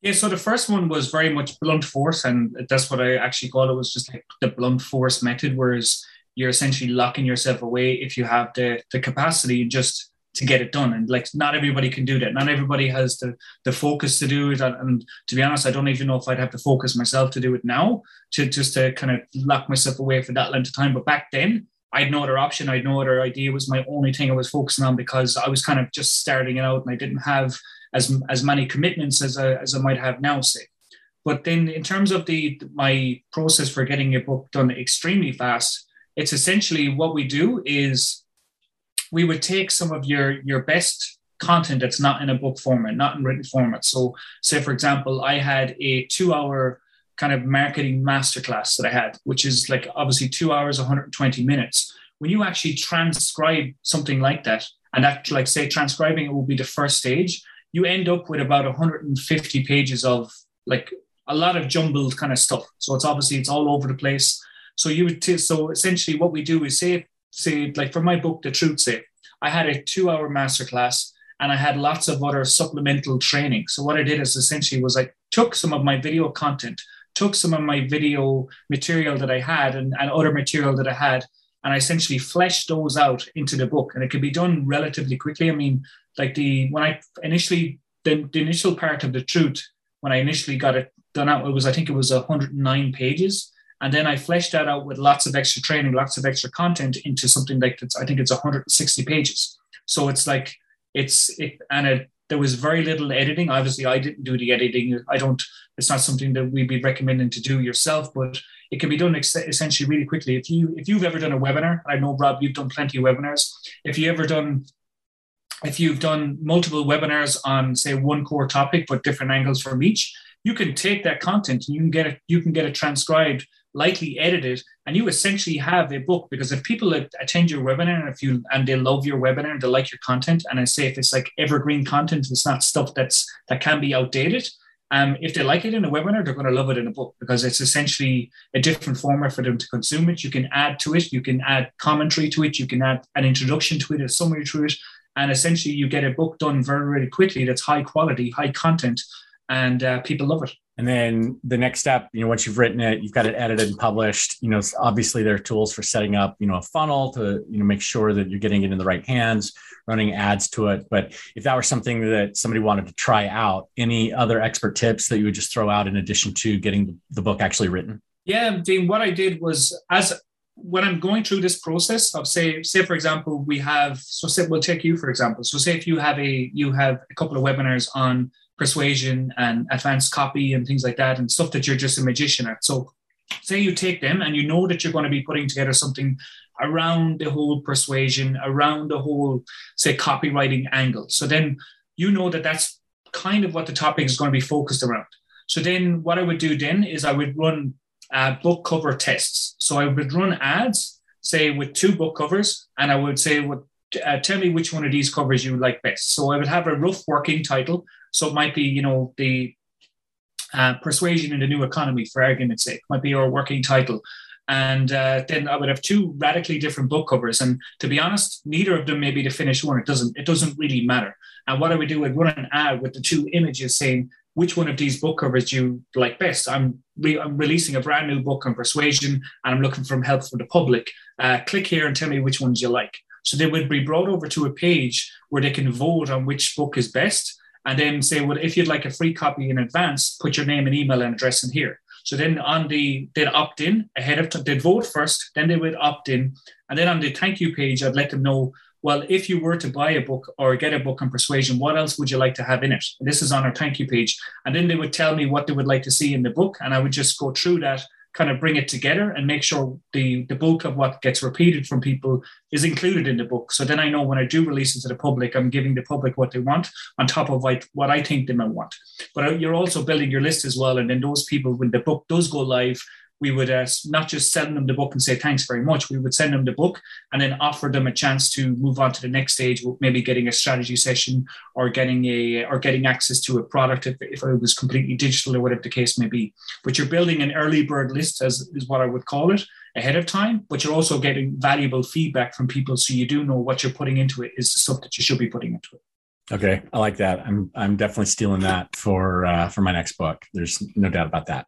yeah so the first one was very much blunt force and that's what i actually called it was just like the blunt force method whereas you're essentially locking yourself away if you have the the capacity just to get it done. And like not everybody can do that. Not everybody has the the focus to do it. And, to be honest, I don't even know if I'd have to focus myself to do it now to just to kind of lock myself away for that length of time. But back then, I had no other option. I had no other idea. It was my only thing I was focusing on because I was kind of just starting it out and I didn't have as as many commitments as I, as I might have now, say. But then, in terms of the my process for getting a book done extremely fast, it's essentially what we do is we would take some of your your best content that's not in a book format, not in written format. So, say for example, I had a two-hour kind of marketing masterclass that I had, which is like obviously two hours, 120 minutes. When you actually transcribe something like that, and that, like say, transcribing it will be the first stage, you end up with about 150 pages of like a lot of jumbled kind of stuff. So it's obviously it's all over the place. So you would t- so essentially what we do is say say, like for my book, The Truth Say, I had a two hour masterclass and I had lots of other supplemental training. So what I did is essentially was I took some of my video content, took some of my video material that I had and, and other material that I had, and I essentially fleshed those out into the book. And it could be done relatively quickly. I mean, like the when I initially the, the initial part of the truth, when I initially got it done out, it was I think it was 109 pages. And then I fleshed that out with lots of extra training, lots of extra content into something like that's, I think it's 160 pages. So it's like, it's, it, and it, there was very little editing. Obviously, I didn't do the editing. I don't, it's not something that we'd be recommending to do yourself, but it can be done ex- essentially really quickly. If you, if you've ever done a webinar, I know Rob, you've done plenty of webinars. If you ever done, if you've done multiple webinars on say one core topic, but different angles from each, you can take that content and you can get it, you can get it transcribed lightly edited, and you essentially have a book. Because if people attend your webinar and if you and they love your webinar and they like your content, and I say if it's like evergreen content, it's not stuff that's that can be outdated. Um, if they like it in a webinar, they're going to love it in a book because it's essentially a different format for them to consume it. You can add to it, you can add commentary to it, you can add an introduction to it, a summary to it, and essentially you get a book done very, very quickly that's high quality, high content, and uh, people love it. And then the next step, you know, once you've written it, you've got it edited and published. You know, obviously there are tools for setting up, you know, a funnel to, you know, make sure that you're getting it in the right hands, running ads to it. But if that were something that somebody wanted to try out, any other expert tips that you would just throw out in addition to getting the book actually written? Yeah, Dean, what I did was as when I'm going through this process of say, say for example, we have so say we'll take you for example. So say if you have a you have a couple of webinars on persuasion and advanced copy and things like that and stuff that you're just a magician at. So say you take them and you know that you're going to be putting together something around the whole persuasion, around the whole, say, copywriting angle. So then you know that that's kind of what the topic is going to be focused around. So then what I would do then is I would run uh, book cover tests. So I would run ads, say with two book covers, and I would say, what, uh, tell me which one of these covers you like best. So I would have a rough working title so it might be, you know, the uh, persuasion in the new economy, for argument's sake, might be our working title. And uh, then I would have two radically different book covers. And to be honest, neither of them may be the finished one. It doesn't. It doesn't really matter. And what I would do, I'd run an ad with the two images saying, which one of these book covers do you like best? I'm, re- I'm releasing a brand new book on persuasion and I'm looking for help for the public. Uh, click here and tell me which ones you like. So they would be brought over to a page where they can vote on which book is best and then say, well, if you'd like a free copy in advance, put your name and email and address in here. So then on the, they'd opt in ahead of, they'd vote first, then they would opt in. And then on the thank you page, I'd let them know well, if you were to buy a book or get a book on persuasion, what else would you like to have in it? And this is on our thank you page. And then they would tell me what they would like to see in the book. And I would just go through that, kind of bring it together and make sure the, the bulk of what gets repeated from people is included in the book. So then I know when I do release it to the public, I'm giving the public what they want on top of what, what I think they might want. But uh, you're also building your list as well. And then those people, when the book does go live, we would uh, not just send them the book and say thanks very much. We would send them the book and then offer them a chance to move on to the next stage, maybe getting a strategy session or getting a or getting access to a product if, if it was completely digital or whatever the case may be. But you're building an early bird list, as is what I would call it, ahead of time. But you're also getting valuable feedback from people, so you do know what you're putting into it is the stuff that you should be putting into it. Okay, I like that. I'm I'm definitely stealing that for uh, for my next book. There's no doubt about that.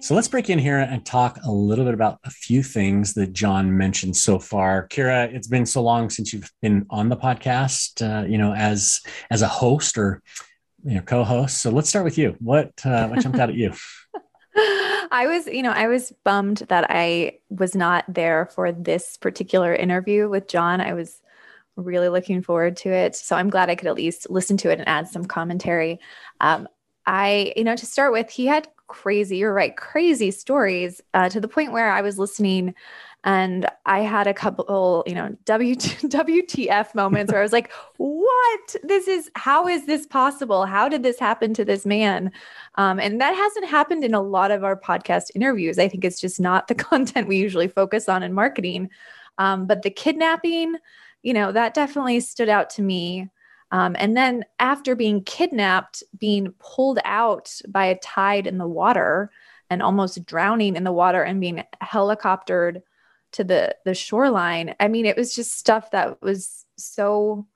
So let's break in here and talk a little bit about a few things that John mentioned so far. Kira, it's been so long since you've been on the podcast, uh, you know, as as a host or you know co-host. So let's start with you. What uh, what jumped out at you? I was, you know, I was bummed that I was not there for this particular interview with John. I was really looking forward to it. So I'm glad I could at least listen to it and add some commentary. Um, I, you know, to start with, he had crazy, you're right, crazy stories uh, to the point where I was listening and I had a couple, you know, w- WTF moments where I was like, what? This is, how is this possible? How did this happen to this man? Um, and that hasn't happened in a lot of our podcast interviews. I think it's just not the content we usually focus on in marketing. Um, but the kidnapping, you know, that definitely stood out to me. Um, and then after being kidnapped, being pulled out by a tide in the water and almost drowning in the water and being helicoptered to the the shoreline. I mean, it was just stuff that was so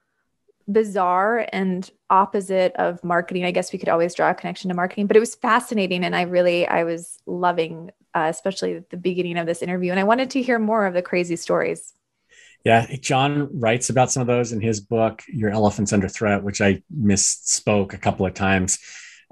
bizarre and opposite of marketing. I guess we could always draw a connection to marketing, but it was fascinating, and I really I was loving, uh, especially the beginning of this interview, and I wanted to hear more of the crazy stories. Yeah, John writes about some of those in his book, Your Elephant's Under Threat, which I misspoke a couple of times,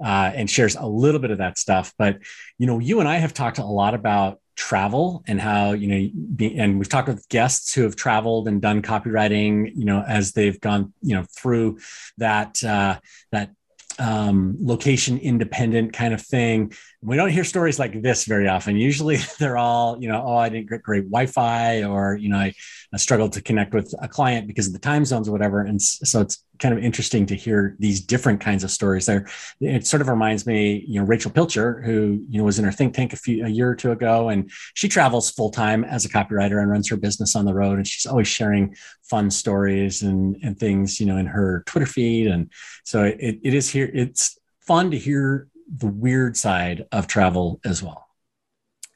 uh, and shares a little bit of that stuff. But you know, you and I have talked a lot about travel and how you know, be, and we've talked with guests who have traveled and done copywriting, you know, as they've gone, you know, through that uh, that um, location independent kind of thing. We don't hear stories like this very often. Usually they're all, you know, oh, I didn't get great Wi Fi, or, you know, I, I struggled to connect with a client because of the time zones or whatever. And so it's kind of interesting to hear these different kinds of stories there. It sort of reminds me, you know, Rachel Pilcher, who, you know, was in her think tank a few, a year or two ago, and she travels full time as a copywriter and runs her business on the road. And she's always sharing fun stories and, and things, you know, in her Twitter feed. And so it, it is here. It's fun to hear the weird side of travel as well.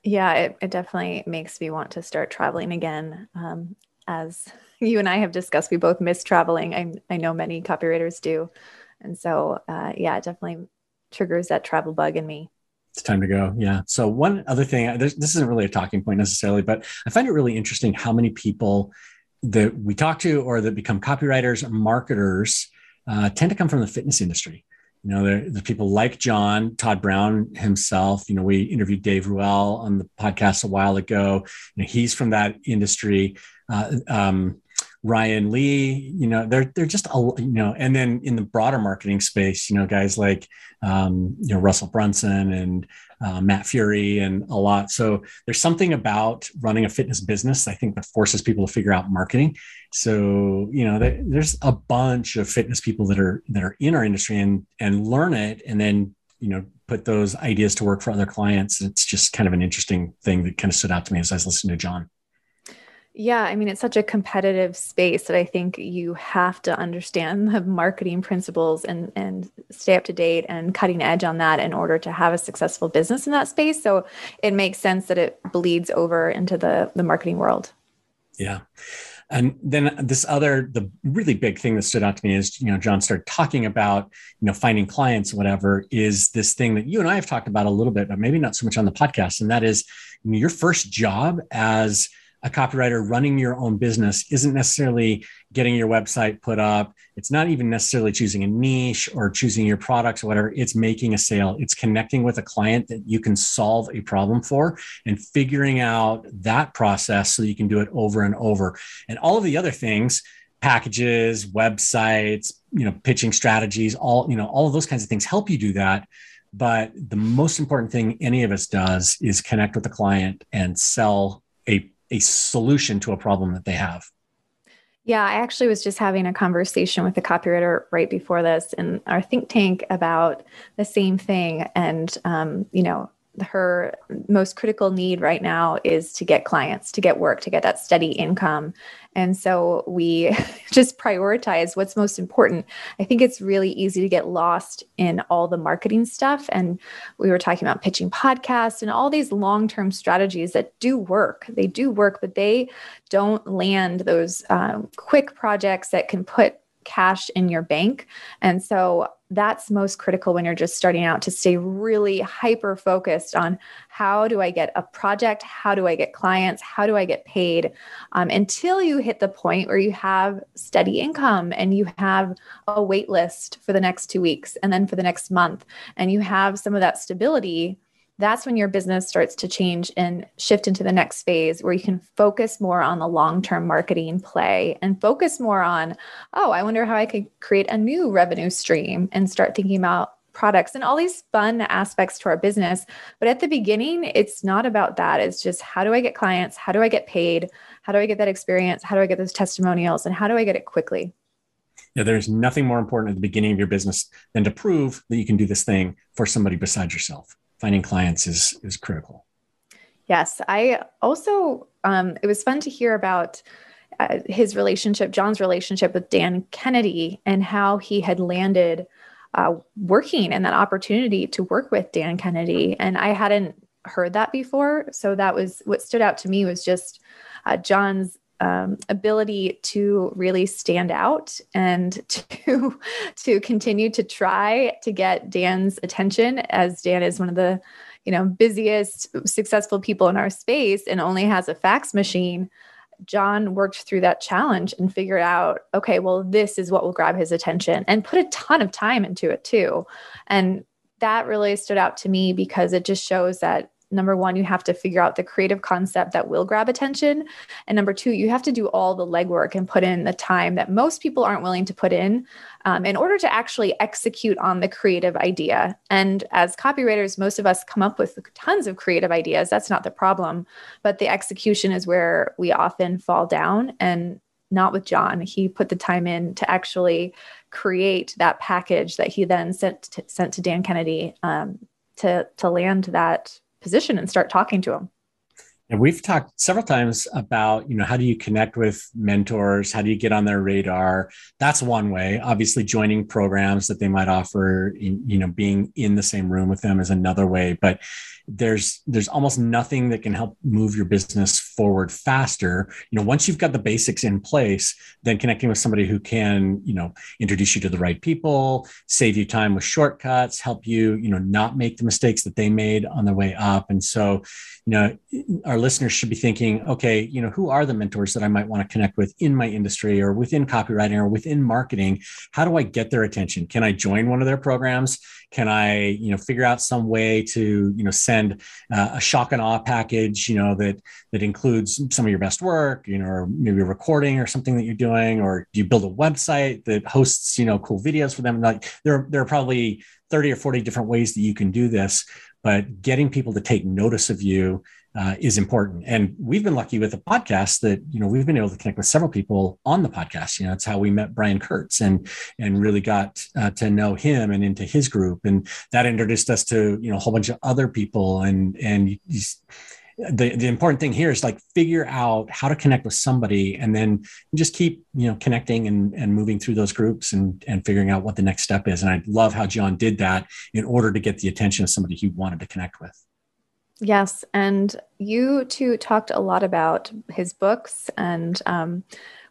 Yeah, it, it definitely makes me want to start traveling again. Um, as you and I have discussed, we both miss traveling. I, I know many copywriters do. And so, uh, yeah, it definitely triggers that travel bug in me. It's time to go. Yeah. So, one other thing, this isn't really a talking point necessarily, but I find it really interesting how many people that we talk to or that become copywriters, or marketers, uh, tend to come from the fitness industry. You know, there, there's people like John, Todd Brown himself. You know, we interviewed Dave Ruel on the podcast a while ago. You know, he's from that industry. Uh, um, Ryan Lee, you know, they're they're just a, you know, and then in the broader marketing space, you know, guys like um, you know Russell Brunson and uh, Matt Furey and a lot. So there's something about running a fitness business, I think, that forces people to figure out marketing. So you know, there's a bunch of fitness people that are that are in our industry and and learn it, and then you know put those ideas to work for other clients. It's just kind of an interesting thing that kind of stood out to me as I was listening to John. Yeah, I mean, it's such a competitive space that I think you have to understand the marketing principles and and stay up to date and cutting edge on that in order to have a successful business in that space. So it makes sense that it bleeds over into the the marketing world. Yeah. And then this other, the really big thing that stood out to me is, you know, John started talking about, you know, finding clients, whatever, is this thing that you and I have talked about a little bit, but maybe not so much on the podcast. And that is your first job as a copywriter running your own business isn't necessarily getting your website put up. It's not even necessarily choosing a niche or choosing your products or whatever. It's making a sale. It's connecting with a client that you can solve a problem for and figuring out that process so you can do it over and over. And all of the other things, packages, websites, you know, pitching strategies, all, you know, all of those kinds of things help you do that. But the most important thing any of us does is connect with the client and sell a a solution to a problem that they have. Yeah, I actually was just having a conversation with a copywriter right before this in our think tank about the same thing. And, um, you know, her most critical need right now is to get clients, to get work, to get that steady income. And so we just prioritize what's most important. I think it's really easy to get lost in all the marketing stuff. And we were talking about pitching podcasts and all these long term strategies that do work. They do work, but they don't land those um, quick projects that can put cash in your bank. And so that's most critical when you're just starting out to stay really hyper focused on how do I get a project? How do I get clients? How do I get paid? Um, until you hit the point where you have steady income and you have a wait list for the next two weeks and then for the next month, and you have some of that stability that's when your business starts to change and shift into the next phase where you can focus more on the long term marketing play and focus more on, oh, I wonder how I could create a new revenue stream and start thinking about products and all these fun aspects to our business. But at the beginning, it's not about that. It's just how do I get clients? How do I get paid? How do I get that experience? How do I get those testimonials? And how do I get it quickly? Yeah, there's nothing more important at the beginning of your business than to prove that you can do this thing for somebody besides yourself finding clients is is critical. Yes, I also um, it was fun to hear about uh, his relationship, John's relationship with Dan Kennedy, and how he had landed uh, working and that opportunity to work with Dan Kennedy. And I hadn't heard that before, so that was what stood out to me was just uh, John's um, ability to really stand out and to to continue to try to get Dan's attention as Dan is one of the you know busiest successful people in our space and only has a fax machine. John worked through that challenge and figured out okay well this is what will grab his attention and put a ton of time into it too. And that really stood out to me because it just shows that number one, you have to figure out the creative concept that will grab attention. And number two, you have to do all the legwork and put in the time that most people aren't willing to put in um, in order to actually execute on the creative idea. And as copywriters, most of us come up with tons of creative ideas. That's not the problem. But the execution is where we often fall down. And not with John. He put the time in to actually create that package that he then sent to, sent to Dan Kennedy um, to to land that position and start talking to them. And we've talked several times about, you know, how do you connect with mentors? How do you get on their radar? That's one way. Obviously, joining programs that they might offer, you know, being in the same room with them is another way. But there's there's almost nothing that can help move your business forward faster you know once you've got the basics in place then connecting with somebody who can you know introduce you to the right people save you time with shortcuts help you you know not make the mistakes that they made on their way up and so you know our listeners should be thinking okay you know who are the mentors that i might want to connect with in my industry or within copywriting or within marketing? How do i get their attention? Can i join one of their programs? Can i you know figure out some way to you know send uh, a shock and awe package you know that that includes some of your best work you know or maybe a recording or something that you're doing? Or do you build a website that hosts you know cool videos for them? Like there, there are probably 30 or 40 different ways that you can do this but getting people to take notice of you uh, is important. And we've been lucky with the podcast that you know we've been able to connect with several people on the podcast. You know, it's how we met Brian Kurtz and and really got uh, to know him and into his group, and that introduced us to you know a whole bunch of other people. And and the the important thing here is like figure out how to connect with somebody, and then just keep you know connecting and and moving through those groups and and figuring out what the next step is. And I love how John did that in order to get the attention of somebody he wanted to connect with. Yes. And you two talked a lot about his books and um,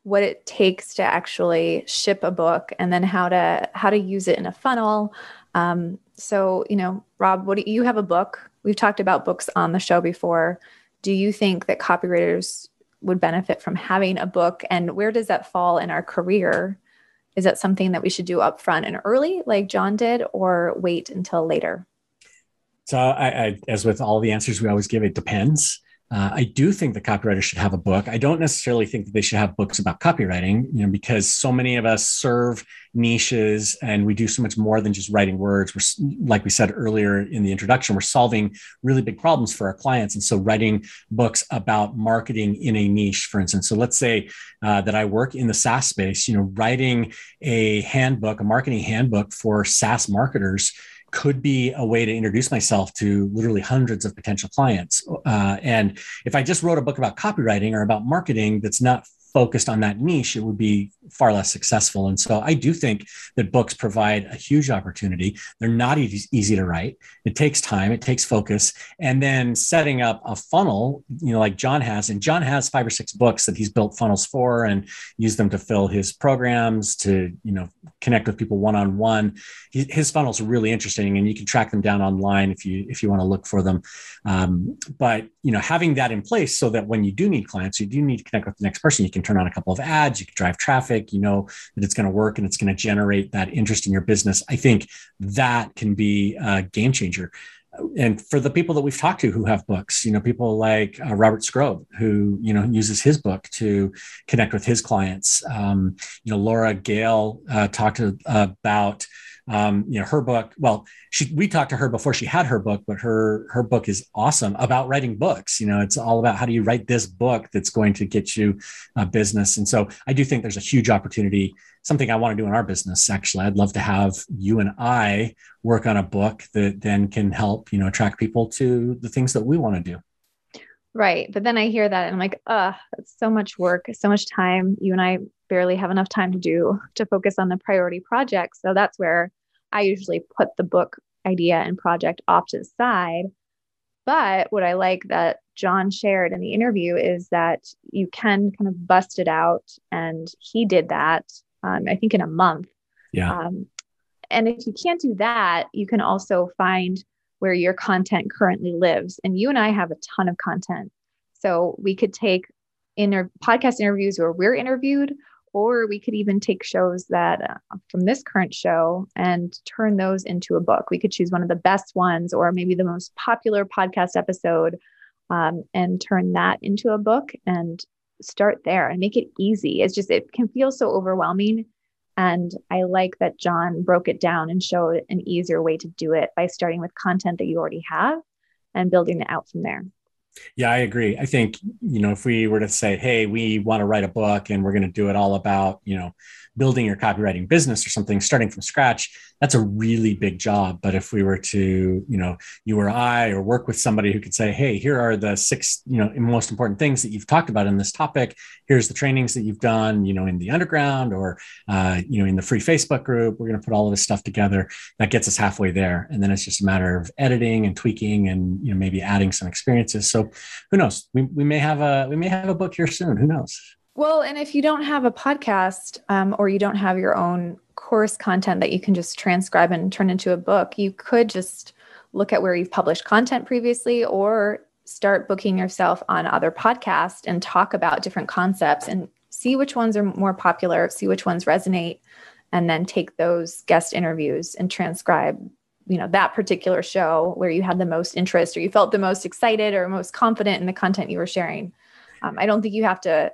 what it takes to actually ship a book and then how to how to use it in a funnel. Um, so, you know, Rob, what do you have a book? We've talked about books on the show before. Do you think that copywriters would benefit from having a book and where does that fall in our career? Is that something that we should do upfront and early like John did or wait until later? So, I, I, as with all the answers we always give, it depends. Uh, I do think the copywriter should have a book. I don't necessarily think that they should have books about copywriting, you know, because so many of us serve niches and we do so much more than just writing words. We're, like we said earlier in the introduction, we're solving really big problems for our clients. And so, writing books about marketing in a niche, for instance. So, let's say uh, that I work in the SaaS space, you know, writing a handbook, a marketing handbook for SaaS marketers could be a way to introduce myself to literally hundreds of potential clients. Uh, and if I just wrote a book about copywriting or about marketing that's not focused on that niche, it would be far less successful. And so I do think that books provide a huge opportunity. They're not easy, easy to write. It takes time, it takes focus. And then setting up a funnel, you know, like John has, and John has five or six books that he's built funnels for and used them to fill his programs, to, you know, connect with people one on one. His funnels are really interesting and you can track them down online if you if you want to look for them. Um, but you know, having that in place so that when you do need clients, you do need to connect with the next person, you can turn on a couple of ads, you can drive traffic, you know that it's going to work and it's going to generate that interest in your business. I think that can be a game changer. And for the people that we've talked to who have books, you know, people like uh, Robert Skrobe, who, you know, uses his book to connect with his clients. Um, you know, Laura Gale uh, talked about um, you know her book well she we talked to her before she had her book but her her book is awesome about writing books you know it's all about how do you write this book that's going to get you a business and so i do think there's a huge opportunity something i want to do in our business actually i'd love to have you and i work on a book that then can help you know attract people to the things that we want to do Right. But then I hear that and I'm like, uh, it's so much work, so much time. You and I barely have enough time to do to focus on the priority projects. So that's where I usually put the book idea and project off to the side. But what I like that John shared in the interview is that you can kind of bust it out. And he did that, um, I think, in a month. Yeah. Um, and if you can't do that, you can also find where your content currently lives. And you and I have a ton of content. So we could take inter- podcast interviews where we're interviewed, or we could even take shows that uh, from this current show and turn those into a book. We could choose one of the best ones, or maybe the most popular podcast episode, um, and turn that into a book and start there and make it easy. It's just, it can feel so overwhelming and I like that John broke it down and showed an easier way to do it by starting with content that you already have and building it out from there. Yeah, I agree. I think, you know, if we were to say, hey, we want to write a book and we're going to do it all about, you know, building your copywriting business or something, starting from scratch, that's a really big job. But if we were to, you know, you or I or work with somebody who could say, hey, here are the six, you know, most important things that you've talked about in this topic. Here's the trainings that you've done, you know, in the underground or, uh, you know, in the free Facebook group. We're going to put all of this stuff together. That gets us halfway there. And then it's just a matter of editing and tweaking and, you know, maybe adding some experiences. So who knows? We, we may have a, we may have a book here soon. Who knows? Well, and if you don't have a podcast um, or you don't have your own course content that you can just transcribe and turn into a book, you could just look at where you've published content previously or start booking yourself on other podcasts and talk about different concepts and see which ones are more popular, see which ones resonate, and then take those guest interviews and transcribe you know that particular show where you had the most interest or you felt the most excited or most confident in the content you were sharing um, i don't think you have to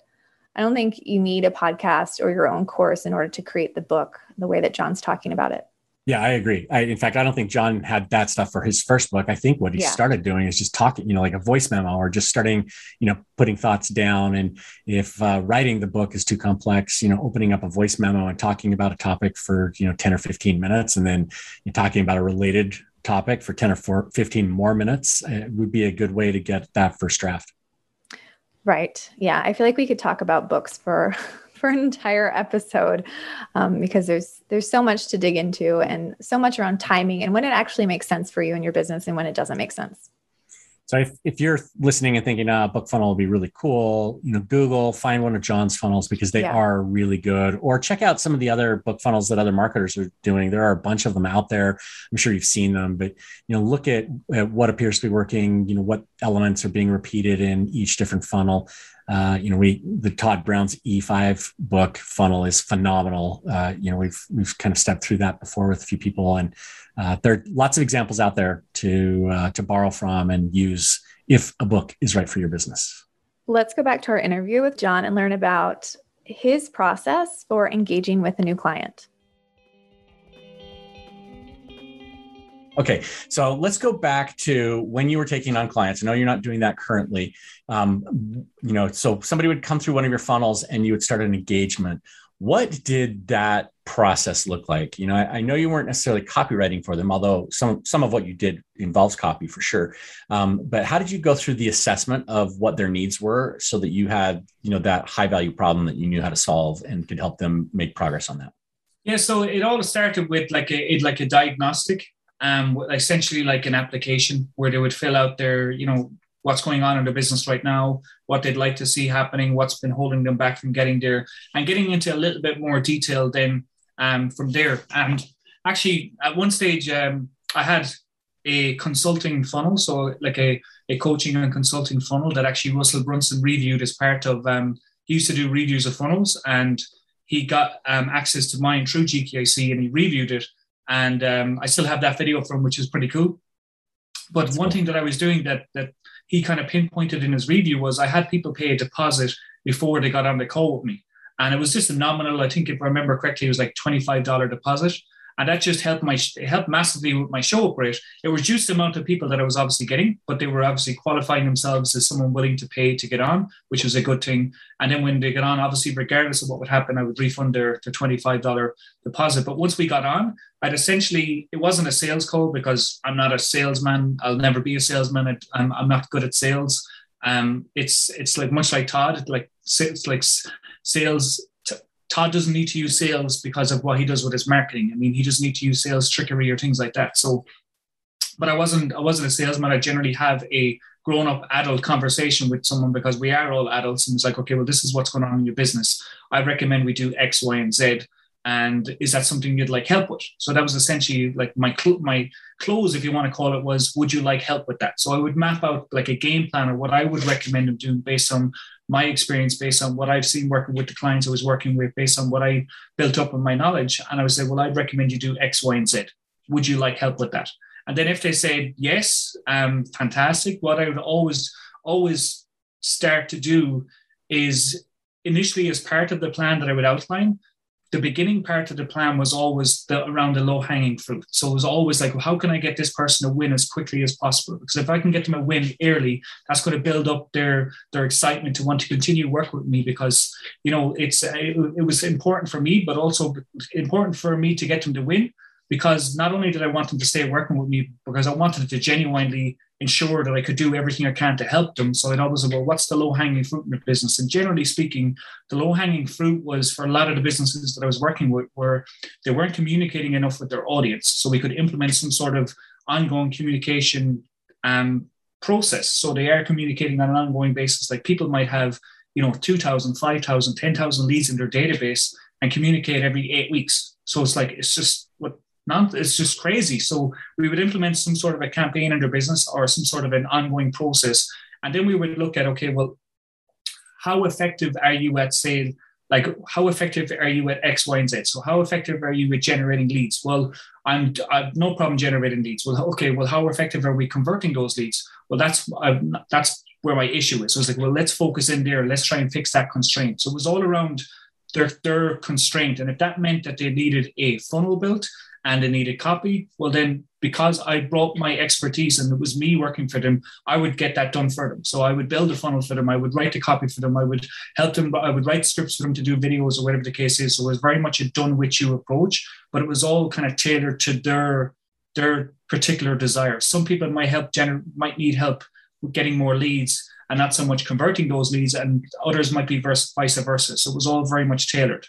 I don't think you need a podcast or your own course in order to create the book the way that John's talking about it. Yeah, I agree. I, in fact, I don't think John had that stuff for his first book. I think what he yeah. started doing is just talking, you know, like a voice memo or just starting, you know, putting thoughts down. And if uh, writing the book is too complex, you know, opening up a voice memo and talking about a topic for, you know, 10 or 15 minutes and then you're talking about a related topic for 10 or 15 more minutes it would be a good way to get that first draft. Right. Yeah. I feel like we could talk about books for for an entire episode um, because there's there's so much to dig into and so much around timing and when it actually makes sense for you and your business and when it doesn't make sense. So if, if you're listening and thinking, ah, book funnel will be really cool, you know, Google, find one of John's funnels because they yeah. are really good. Or check out some of the other book funnels that other marketers are doing. There are a bunch of them out there. I'm sure you've seen them, but you know, look at, at what appears to be working, you know, what elements are being repeated in each different funnel. Uh, you know, we the Todd Brown's E5 book funnel is phenomenal. Uh, you know, we've we've kind of stepped through that before with a few people, and uh, there are lots of examples out there to uh, to borrow from and use if a book is right for your business. Let's go back to our interview with John and learn about his process for engaging with a new client. Okay, so let's go back to when you were taking on clients. I know you're not doing that currently. Um, you know, so somebody would come through one of your funnels and you would start an engagement. What did that process look like? You know, I, I know you weren't necessarily copywriting for them, although some some of what you did involves copy for sure. Um, but how did you go through the assessment of what their needs were so that you had you know that high value problem that you knew how to solve and could help them make progress on that? Yeah, so it all started with like a like a diagnostic um, essentially like an application where they would fill out their, you know, what's going on in their business right now, what they'd like to see happening, what's been holding them back from getting there, and getting into a little bit more detail then um, from there. And actually, at one stage, um, I had a consulting funnel, so like a, a coaching and consulting funnel that actually Russell Brunson reviewed as part of. Um, he used to do reviews of funnels, and he got um, access to mine through GKIC, and he reviewed it and um, I still have that video from, which is pretty cool. But That's one cool. thing that I was doing that that he kind of pinpointed in his review was I had people pay a deposit before they got on the call with me, and it was just a nominal. I think if I remember correctly, it was like twenty five dollar deposit, and that just helped my helped massively with my show up rate. It reduced the amount of people that I was obviously getting, but they were obviously qualifying themselves as someone willing to pay to get on, which was a good thing. And then when they get on, obviously, regardless of what would happen, I would refund their, their $25 deposit. But once we got on, I'd essentially, it wasn't a sales call because I'm not a salesman. I'll never be a salesman. I'm, I'm not good at sales. Um, it's it's like much like Todd, like it's like sales Todd doesn't need to use sales because of what he does with his marketing. I mean, he doesn't need to use sales trickery or things like that. So, but I wasn't I wasn't a salesman. I generally have a grown up adult conversation with someone because we are all adults, and it's like, okay, well, this is what's going on in your business. I recommend we do X, Y, and Z. And is that something you'd like help with? So that was essentially like my cl- my close, if you want to call it, was would you like help with that? So I would map out like a game plan or what I would recommend them doing based on my experience based on what I've seen working with the clients I was working with, based on what I built up in my knowledge. And I would say, well, I'd recommend you do X, Y, and Z. Would you like help with that? And then if they said yes, um, fantastic. What I would always, always start to do is initially as part of the plan that I would outline, the beginning part of the plan was always the, around the low hanging fruit. So it was always like, well, how can I get this person to win as quickly as possible? Because if I can get them a win early, that's going to build up their their excitement to want to continue work with me. Because you know, it's uh, it, it was important for me, but also important for me to get them to win because not only did I want them to stay working with me, because I wanted to genuinely ensure that I could do everything I can to help them. So I'd always say, well, what's the low hanging fruit in the business? And generally speaking, the low hanging fruit was for a lot of the businesses that I was working with where they weren't communicating enough with their audience. So we could implement some sort of ongoing communication um, process. So they are communicating on an ongoing basis. Like people might have, you know, 2,000, 5,000, 10,000 leads in their database and communicate every eight weeks. So it's like, it's just not, it's just crazy. So we would implement some sort of a campaign in their business or some sort of an ongoing process. And then we would look at, okay, well, how effective are you at, say, like how effective are you at X, Y, and Z? So how effective are you at generating leads? Well, I'm I've no problem generating leads. Well, okay, well, how effective are we converting those leads? Well, that's I'm, that's where my issue is. So it's like, well, let's focus in there. Let's try and fix that constraint. So it was all around their their constraint, and if that meant that they needed a funnel built, and they needed copy, well, then because I brought my expertise and it was me working for them, I would get that done for them. So I would build a funnel for them. I would write the copy for them. I would help them. I would write scripts for them to do videos or whatever the case is. So it was very much a done with you approach, but it was all kind of tailored to their their particular desires. Some people might help gener- might need help with getting more leads and not so much converting those leads, and others might be vice versa. So it was all very much tailored.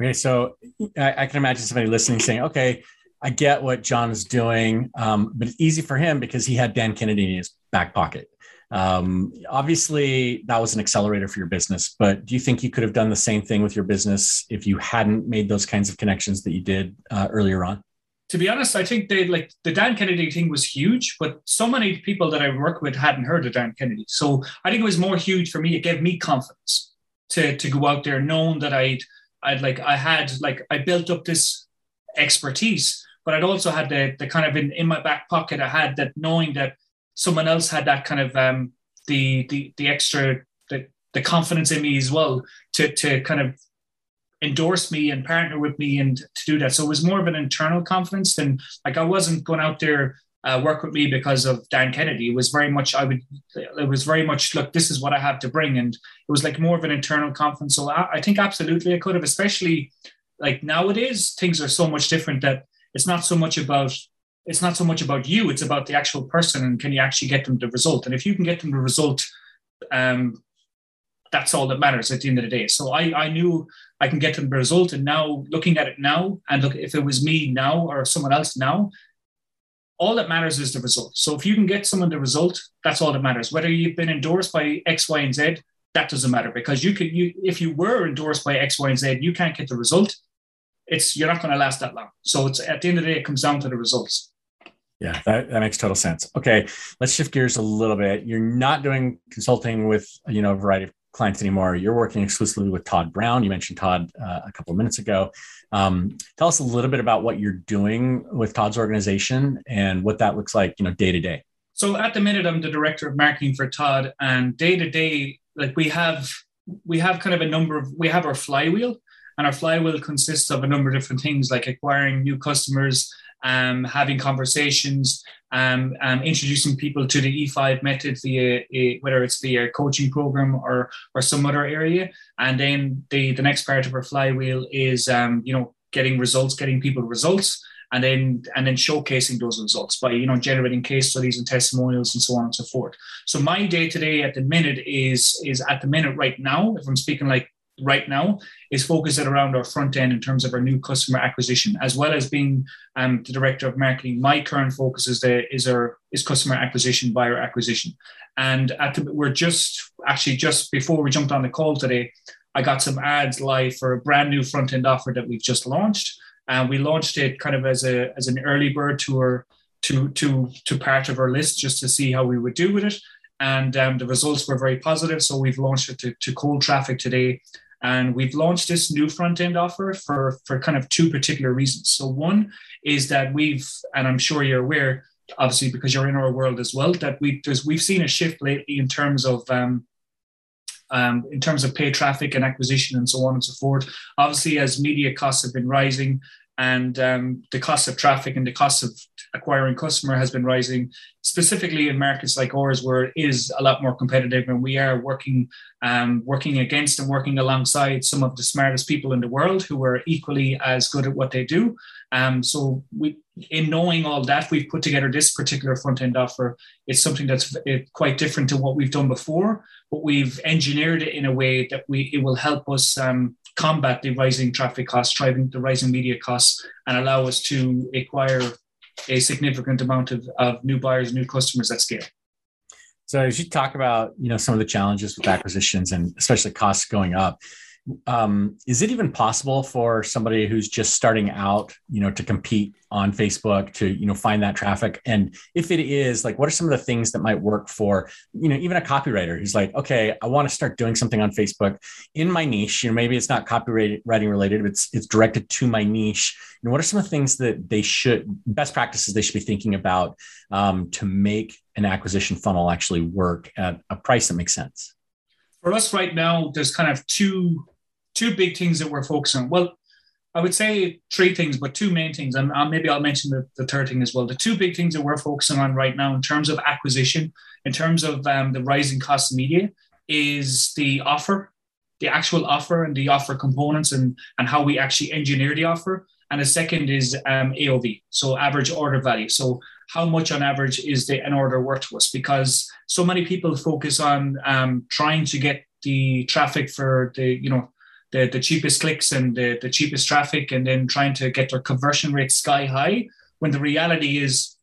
Okay, so I, I, can imagine somebody listening saying, "Okay, I get what John is doing, um, but it's easy for him because he had Dan Kennedy in his back pocket. Um, obviously, that was an accelerator for your business, but do you think you could have done the same thing with your business if you hadn't made those kinds of connections that you did uh, earlier on? To be honest, I think they like the Dan Kennedy thing was huge, but so many people that I work with hadn't heard of Dan Kennedy. So I think it was more huge for me. It gave me confidence to to go out there, knowing that I'd I'd like I had like I built up this expertise, but I'd also had the the kind of in, in my back pocket I had that knowing that someone else had that kind of um, the the the extra the, the confidence in me as well to to kind of endorse me and partner with me and to do that. So it was more of an internal confidence than like I wasn't going out there uh, work with me because of Dan Kennedy. Was very much I would it was very much look this is what I have to bring and it was like more of an internal confidence. So I, I think absolutely I could have, especially like nowadays things are so much different that it's not so much about it's not so much about you it's about the actual person and can you actually get them the result and if you can get them the result um, that's all that matters at the end of the day so i i knew i can get them the result and now looking at it now and look if it was me now or someone else now all that matters is the result. So if you can get someone the result that's all that matters. Whether you've been endorsed by x y and z that doesn't matter because you could you if you were endorsed by x y and z you can't get the result. It's you're not going to last that long. So it's at the end of the day it comes down to the results. Yeah, that, that makes total sense. Okay, let's shift gears a little bit. You're not doing consulting with you know a variety of clients anymore. You're working exclusively with Todd Brown. You mentioned Todd uh, a couple of minutes ago. Um, tell us a little bit about what you're doing with Todd's organization and what that looks like, you know, day to day. So at the minute, I'm the director of marketing for Todd, and day to day, like we have we have kind of a number of we have our flywheel, and our flywheel consists of a number of different things like acquiring new customers um, having conversations, um, um, introducing people to the E5 method via a, whether it's via coaching program or or some other area. And then the the next part of our flywheel is um, you know getting results, getting people results. And then, and then showcasing those results by you know generating case studies and testimonials and so on and so forth. So my day to day at the minute is is at the minute right now. If I'm speaking like right now is focused around our front end in terms of our new customer acquisition, as well as being um, the director of marketing. My current focus is the is our is customer acquisition, buyer acquisition, and at the, we're just actually just before we jumped on the call today, I got some ads live for a brand new front end offer that we've just launched, and we launched it kind of as a as an early bird tour to to to part of our list just to see how we would do with it and um, the results were very positive. So we've launched it to, to cold traffic today. And we've launched this new front end offer for, for kind of two particular reasons. So, one is that we've, and I'm sure you're aware, obviously because you're in our world as well, that we we've seen a shift lately in terms of um, um, in terms of paid traffic and acquisition and so on and so forth. Obviously, as media costs have been rising, and um, the cost of traffic and the cost of acquiring customer has been rising. Specifically in markets like ours where it is a lot more competitive and we are working um, working against and working alongside some of the smartest people in the world who are equally as good at what they do. Um, so we in knowing all that we've put together this particular front end offer. It's something that's quite different to what we've done before but we've engineered it in a way that we it will help us um, combat the rising traffic costs, driving the rising media costs, and allow us to acquire a significant amount of, of new buyers, new customers at scale. So as you talk about, you know, some of the challenges with acquisitions and especially costs going up, um, is it even possible for somebody who's just starting out you know to compete on facebook to you know find that traffic? And if it is like what are some of the things that might work for you know even a copywriter who's like okay i want to start doing something on facebook in my niche you know maybe it's not copywriting related but it's it's directed to my niche. You know what are some of the things that they should best practices they should be thinking about um, to make an acquisition funnel actually work at a price that makes sense? For us right now, there's kind of two two big things that we're focusing on. Well, I would say three things, but two main things, and maybe I'll mention the, the, third thing as well. The two big things that we're focusing on right now in terms of acquisition, in terms of um, the rising cost of media, is the offer, the actual offer and the offer components and, and how we actually engineer the offer. And the second is um, AOV, so average order value. So how much on average is the, an order worth to us? Because so many people focus on um, trying to get the traffic for the, you know, the, the cheapest clicks and the, the cheapest traffic and then trying to get their conversion rate sky high when the reality is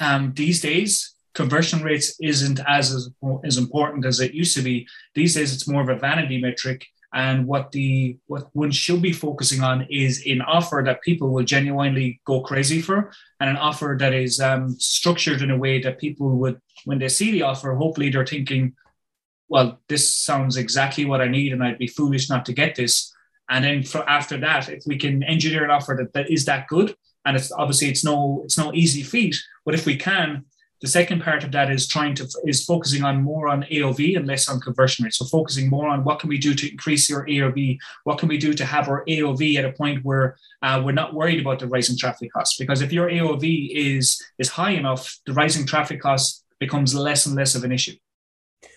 um, these days conversion rates isn't as, as as important as it used to be. These days, it's more of a vanity metric. And what the what one should be focusing on is an offer that people will genuinely go crazy for, and an offer that is um, structured in a way that people would, when they see the offer, hopefully they're thinking, "Well, this sounds exactly what I need, and I'd be foolish not to get this." And then for after that, if we can engineer an offer that, that is that good, and it's obviously it's no it's no easy feat, but if we can, the second part of that is trying to is focusing on more on AOV and less on conversion rate. So focusing more on what can we do to increase your AOV? What can we do to have our AOV at a point where uh, we're not worried about the rising traffic costs? Because if your AOV is is high enough, the rising traffic costs becomes less and less of an issue.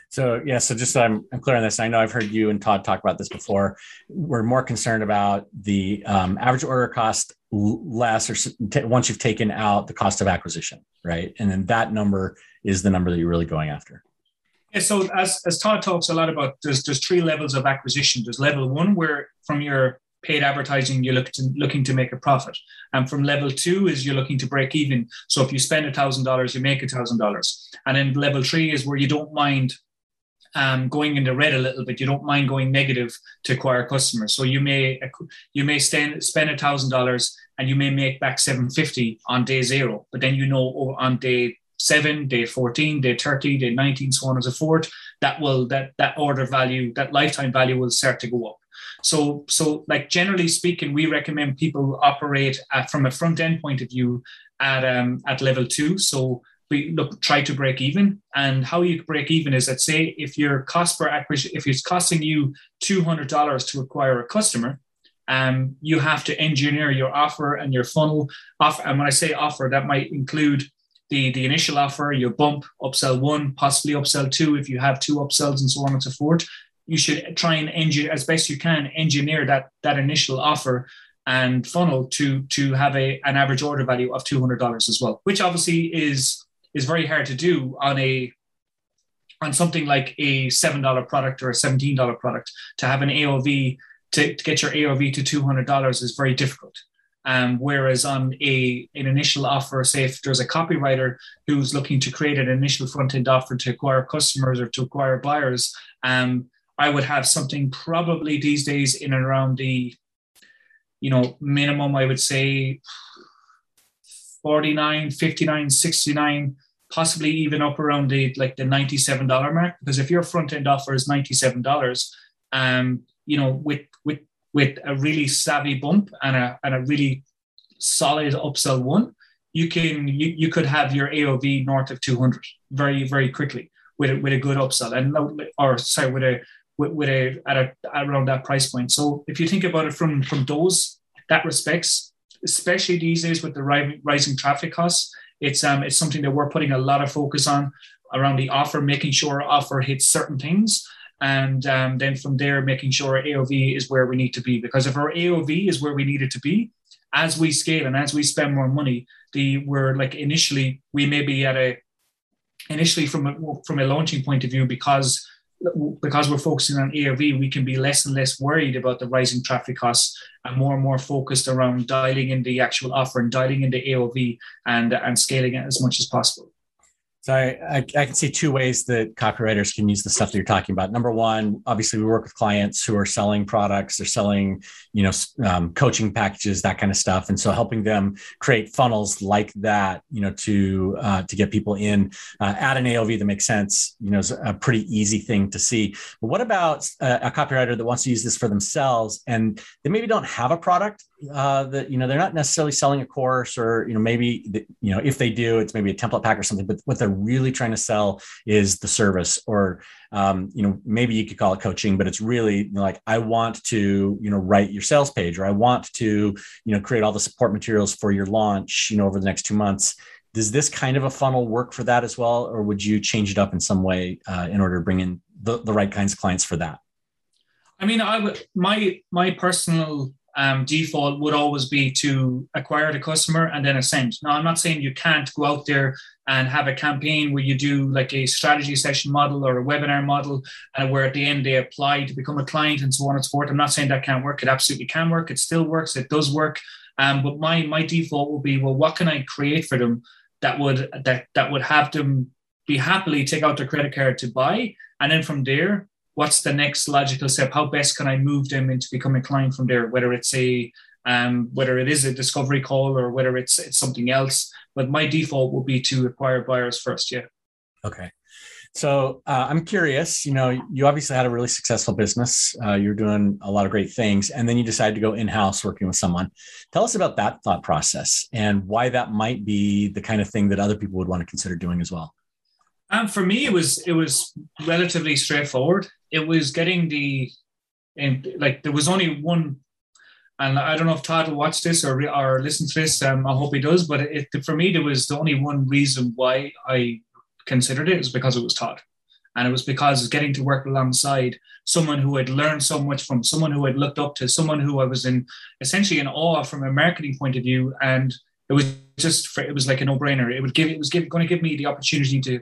So yeah, so just so I'm, I'm clear on this. I know I've heard you and Todd talk about this before. We're more concerned about the um, average order cost less, or t- once you've taken out the cost of acquisition, right? And then that number is the number that you're really going after. Yeah. So as as Todd talks a lot about, there's there's three levels of acquisition. There's level one where from your paid advertising you're looking to, looking to make a profit and from level two is you're looking to break even so if you spend a thousand dollars you make a thousand dollars and then level three is where you don't mind um, going in the red a little bit. You don't mind going negative to acquire customers. So you may you may stand, spend a thousand dollars and you may make back seven fifty on day zero. But then you know on day seven, day fourteen, day thirty, day nineteen, so on and so forth, that will that that order value, that lifetime value will start to go up. So so like generally speaking, we recommend people operate at, from a front end point of view at um, at level two. So look try to break even. And how you break even is that say if your cost per acquisition, if it's costing you two hundred dollars to acquire a customer, um, you have to engineer your offer and your funnel off. And when I say offer, that might include the the initial offer, your bump, upsell one, possibly upsell two if you have two upsells and so on and so forth. You should try and engineer as best you can engineer that that initial offer and funnel to to have a an average order value of two hundred dollars as well, which obviously is is very hard to do on a on something like a seven dollar product or a seventeen dollar product. To have an AOV to, to get your AOV to two hundred dollars is very difficult. Um, whereas on a an initial offer, say if there's a copywriter who's looking to create an initial front end offer to acquire customers or to acquire buyers, um, I would have something probably these days in and around the, you know, minimum I would say 49, 59, 69, possibly even up around the like the $97 mark. Because if your front end offer is $97, um, you know, with with with a really savvy bump and a and a really solid upsell one, you can you, you could have your AOV north of 200 very, very quickly with a, with a good upsell and or sorry, with a with, with a at a around that price point. So if you think about it from from those that respects, especially these days with the rising traffic costs. It's um it's something that we're putting a lot of focus on around the offer, making sure offer hits certain things, and um, then from there making sure AOV is where we need to be. Because if our AOV is where we need it to be, as we scale and as we spend more money, the we're like initially we may be at a initially from a, from a launching point of view because because we're focusing on AOV, we can be less and less worried about the rising traffic costs and more and more focused around dialing in the actual offer and dialing in the AOV and, and scaling it as much as possible. So I, I, can see two ways that copywriters can use the stuff that you're talking about. Number one, obviously, we work with clients who are selling products, they're selling, you know, um, coaching packages, that kind of stuff, and so helping them create funnels like that, you know, to uh, to get people in uh, at an AOV that makes sense, you know, is a pretty easy thing to see. But what about a, a copywriter that wants to use this for themselves and they maybe don't have a product uh, that you know they're not necessarily selling a course or you know maybe the, you know if they do it's maybe a template pack or something but what they're really trying to sell is the service or um, you know maybe you could call it coaching but it's really like i want to you know write your sales page or i want to you know create all the support materials for your launch you know over the next two months does this kind of a funnel work for that as well or would you change it up in some way uh, in order to bring in the, the right kinds of clients for that i mean i would my my personal um, default would always be to acquire the customer and then ascend. Now, I'm not saying you can't go out there and have a campaign where you do like a strategy session model or a webinar model, uh, where at the end they apply to become a client and so on and so forth. I'm not saying that can't work. It absolutely can work. It still works. It does work. Um, but my my default will be, well, what can I create for them that would that that would have them be happily take out their credit card to buy. And then from there, what's the next logical step? How best can I move them into becoming a client from there? Whether it's a um, whether it is a discovery call or whether it's it's something else. But my default will be to acquire buyers first. Yeah. Okay. So uh, I'm curious. You know, you obviously had a really successful business. Uh, you're doing a lot of great things, and then you decided to go in house working with someone. Tell us about that thought process and why that might be the kind of thing that other people would want to consider doing as well. Um, for me, it was it was relatively straightforward. It was getting the, and like there was only one, and I don't know if Todd will watch this or or listen to this. Um, I hope he does. But it, for me, there was the only one reason why I considered it was because it was Todd, and it was because getting to work alongside someone who had learned so much from, someone who had looked up to, someone who I was in essentially in awe from a marketing point of view, and it was just it was like a no brainer. It would give it was give, going to give me the opportunity to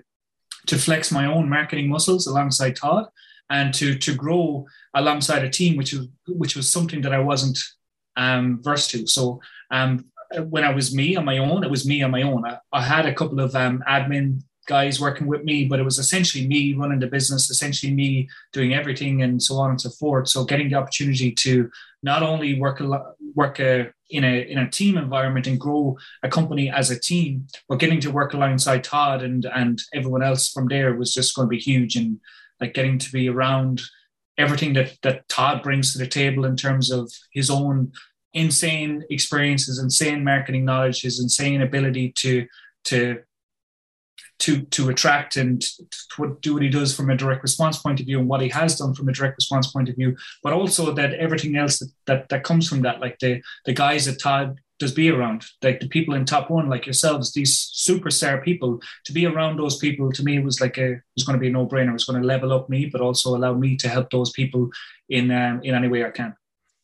to flex my own marketing muscles alongside Todd and to to grow alongside a team, which was which was something that I wasn't um, versed to. So um, when I was me on my own, it was me on my own. I, I had a couple of um, admin guys working with me, but it was essentially me running the business, essentially me doing everything, and so on and so forth. So getting the opportunity to not only work a work a, in a in a team environment and grow a company as a team, but getting to work alongside Todd and and everyone else from there was just going to be huge. And like getting to be around everything that that Todd brings to the table in terms of his own insane experiences, insane marketing knowledge, his insane ability to to to to attract and to do what he does from a direct response point of view and what he has done from a direct response point of view, but also that everything else that that, that comes from that, like the the guys that Todd does be around, like the people in top one, like yourselves, these superstar people, to be around those people to me was like a it was going to be a no brainer. It was going to level up me, but also allow me to help those people in um, in any way I can.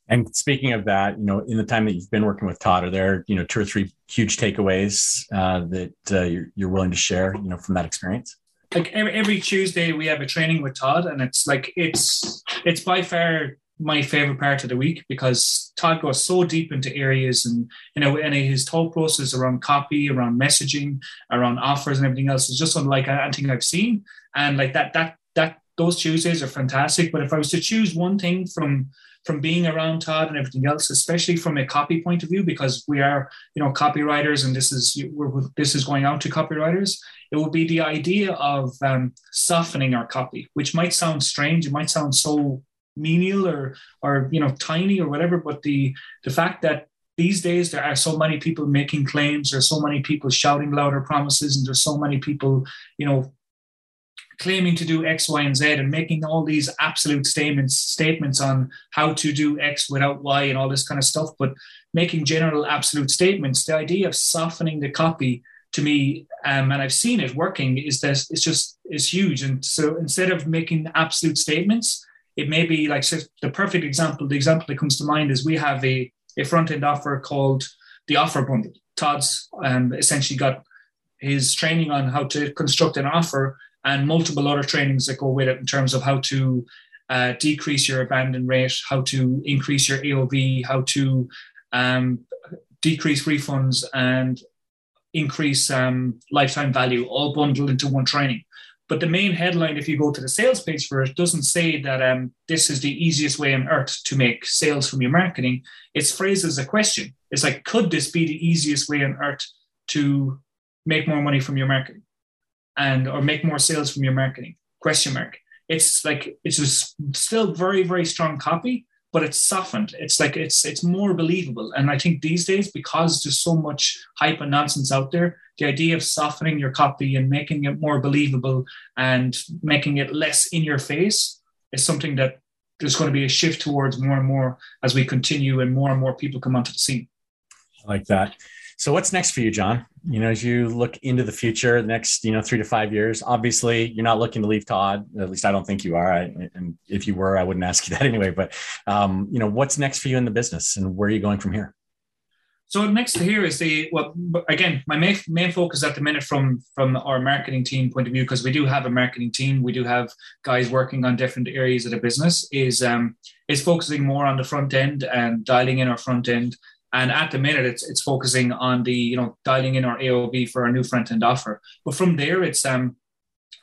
And speaking of that, you know, in the time that you've been working with Todd, are there, you know, two or three huge takeaways uh, that uh, you're, you're willing to share, you know, from that experience? Like every, every Tuesday, we have a training with Todd, and it's like it's it's by far my favorite part of the week because Todd goes so deep into areas and you know and his thought process around copy, around messaging, around offers and everything else is just unlike anything I've seen. And like that that that those Tuesdays are fantastic. But if I was to choose one thing from from being around Todd and everything else, especially from a copy point of view, because we are, you know, copywriters, and this is this is going out to copywriters. It would be the idea of um, softening our copy, which might sound strange. It might sound so menial or or you know tiny or whatever, but the the fact that these days there are so many people making claims there's so many people shouting louder promises and there's so many people you know claiming to do X, Y, and Z and making all these absolute statements statements on how to do X without Y and all this kind of stuff, but making general absolute statements. The idea of softening the copy to me, um, and I've seen it working, is that it's just it's huge. And so instead of making absolute statements, it may be like so the perfect example. The example that comes to mind is we have a, a front end offer called the offer bundle. Todd's um, essentially got his training on how to construct an offer and multiple other trainings that go with it in terms of how to uh, decrease your abandon rate, how to increase your AOV, how to um, decrease refunds and increase um, lifetime value, all bundled into one training. But the main headline, if you go to the sales page for it, doesn't say that um, this is the easiest way on earth to make sales from your marketing. It's phrased as a question. It's like, could this be the easiest way on earth to make more money from your marketing? and or make more sales from your marketing question mark it's like it's just still very very strong copy but it's softened. It's like it's it's more believable. And i think these days because there's so much hype and nonsense out there the idea of softening your copy and making it more believable and making it less in your face is something that there's going to be a shift towards more and more as we continue and more and more people come onto the scene. I like that so what's next for you, John? You know, as you look into the future, the next, you know, three to five years, obviously you're not looking to leave Todd. At least I don't think you are. I, and if you were, I wouldn't ask you that anyway. But, um, you know, what's next for you in the business and where are you going from here? So next to here is the well again my main, main focus at the minute from from our marketing team point of view because we do have a marketing team we do have guys working on different areas of the business is um is focusing more on the front end and dialing in our front end and at the minute, it's it's focusing on the you know dialing in our AOV for our new front end offer. But from there, it's um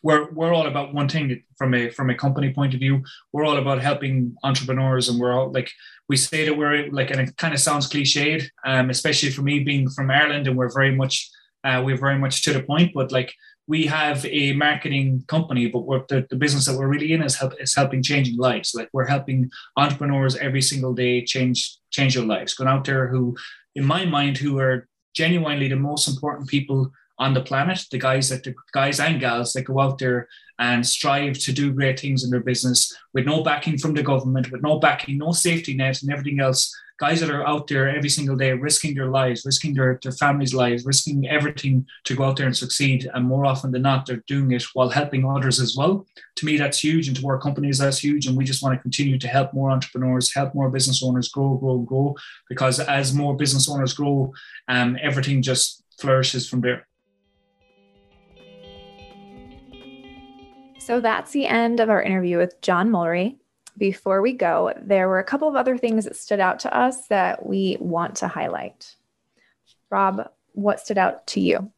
we're we're all about one thing from a from a company point of view. We're all about helping entrepreneurs, and we're all like we say that we're like, and it kind of sounds cliched, um, especially for me being from Ireland, and we're very much uh, we're very much to the point. But like we have a marketing company, but the, the business that we're really in is help is helping changing lives. Like we're helping entrepreneurs every single day change change their lives. Going out there, who in my mind, who are genuinely the most important people on the planet, the guys that the guys and gals that go out there and strive to do great things in their business with no backing from the government, with no backing, no safety net, and everything else. Guys that are out there every single day risking their lives, risking their, their families' lives, risking everything to go out there and succeed. And more often than not, they're doing it while helping others as well. To me, that's huge. And to our companies, that's huge. And we just want to continue to help more entrepreneurs, help more business owners grow, grow, grow. Because as more business owners grow, um, everything just flourishes from there. So that's the end of our interview with John Mulry. Before we go, there were a couple of other things that stood out to us that we want to highlight. Rob, what stood out to you?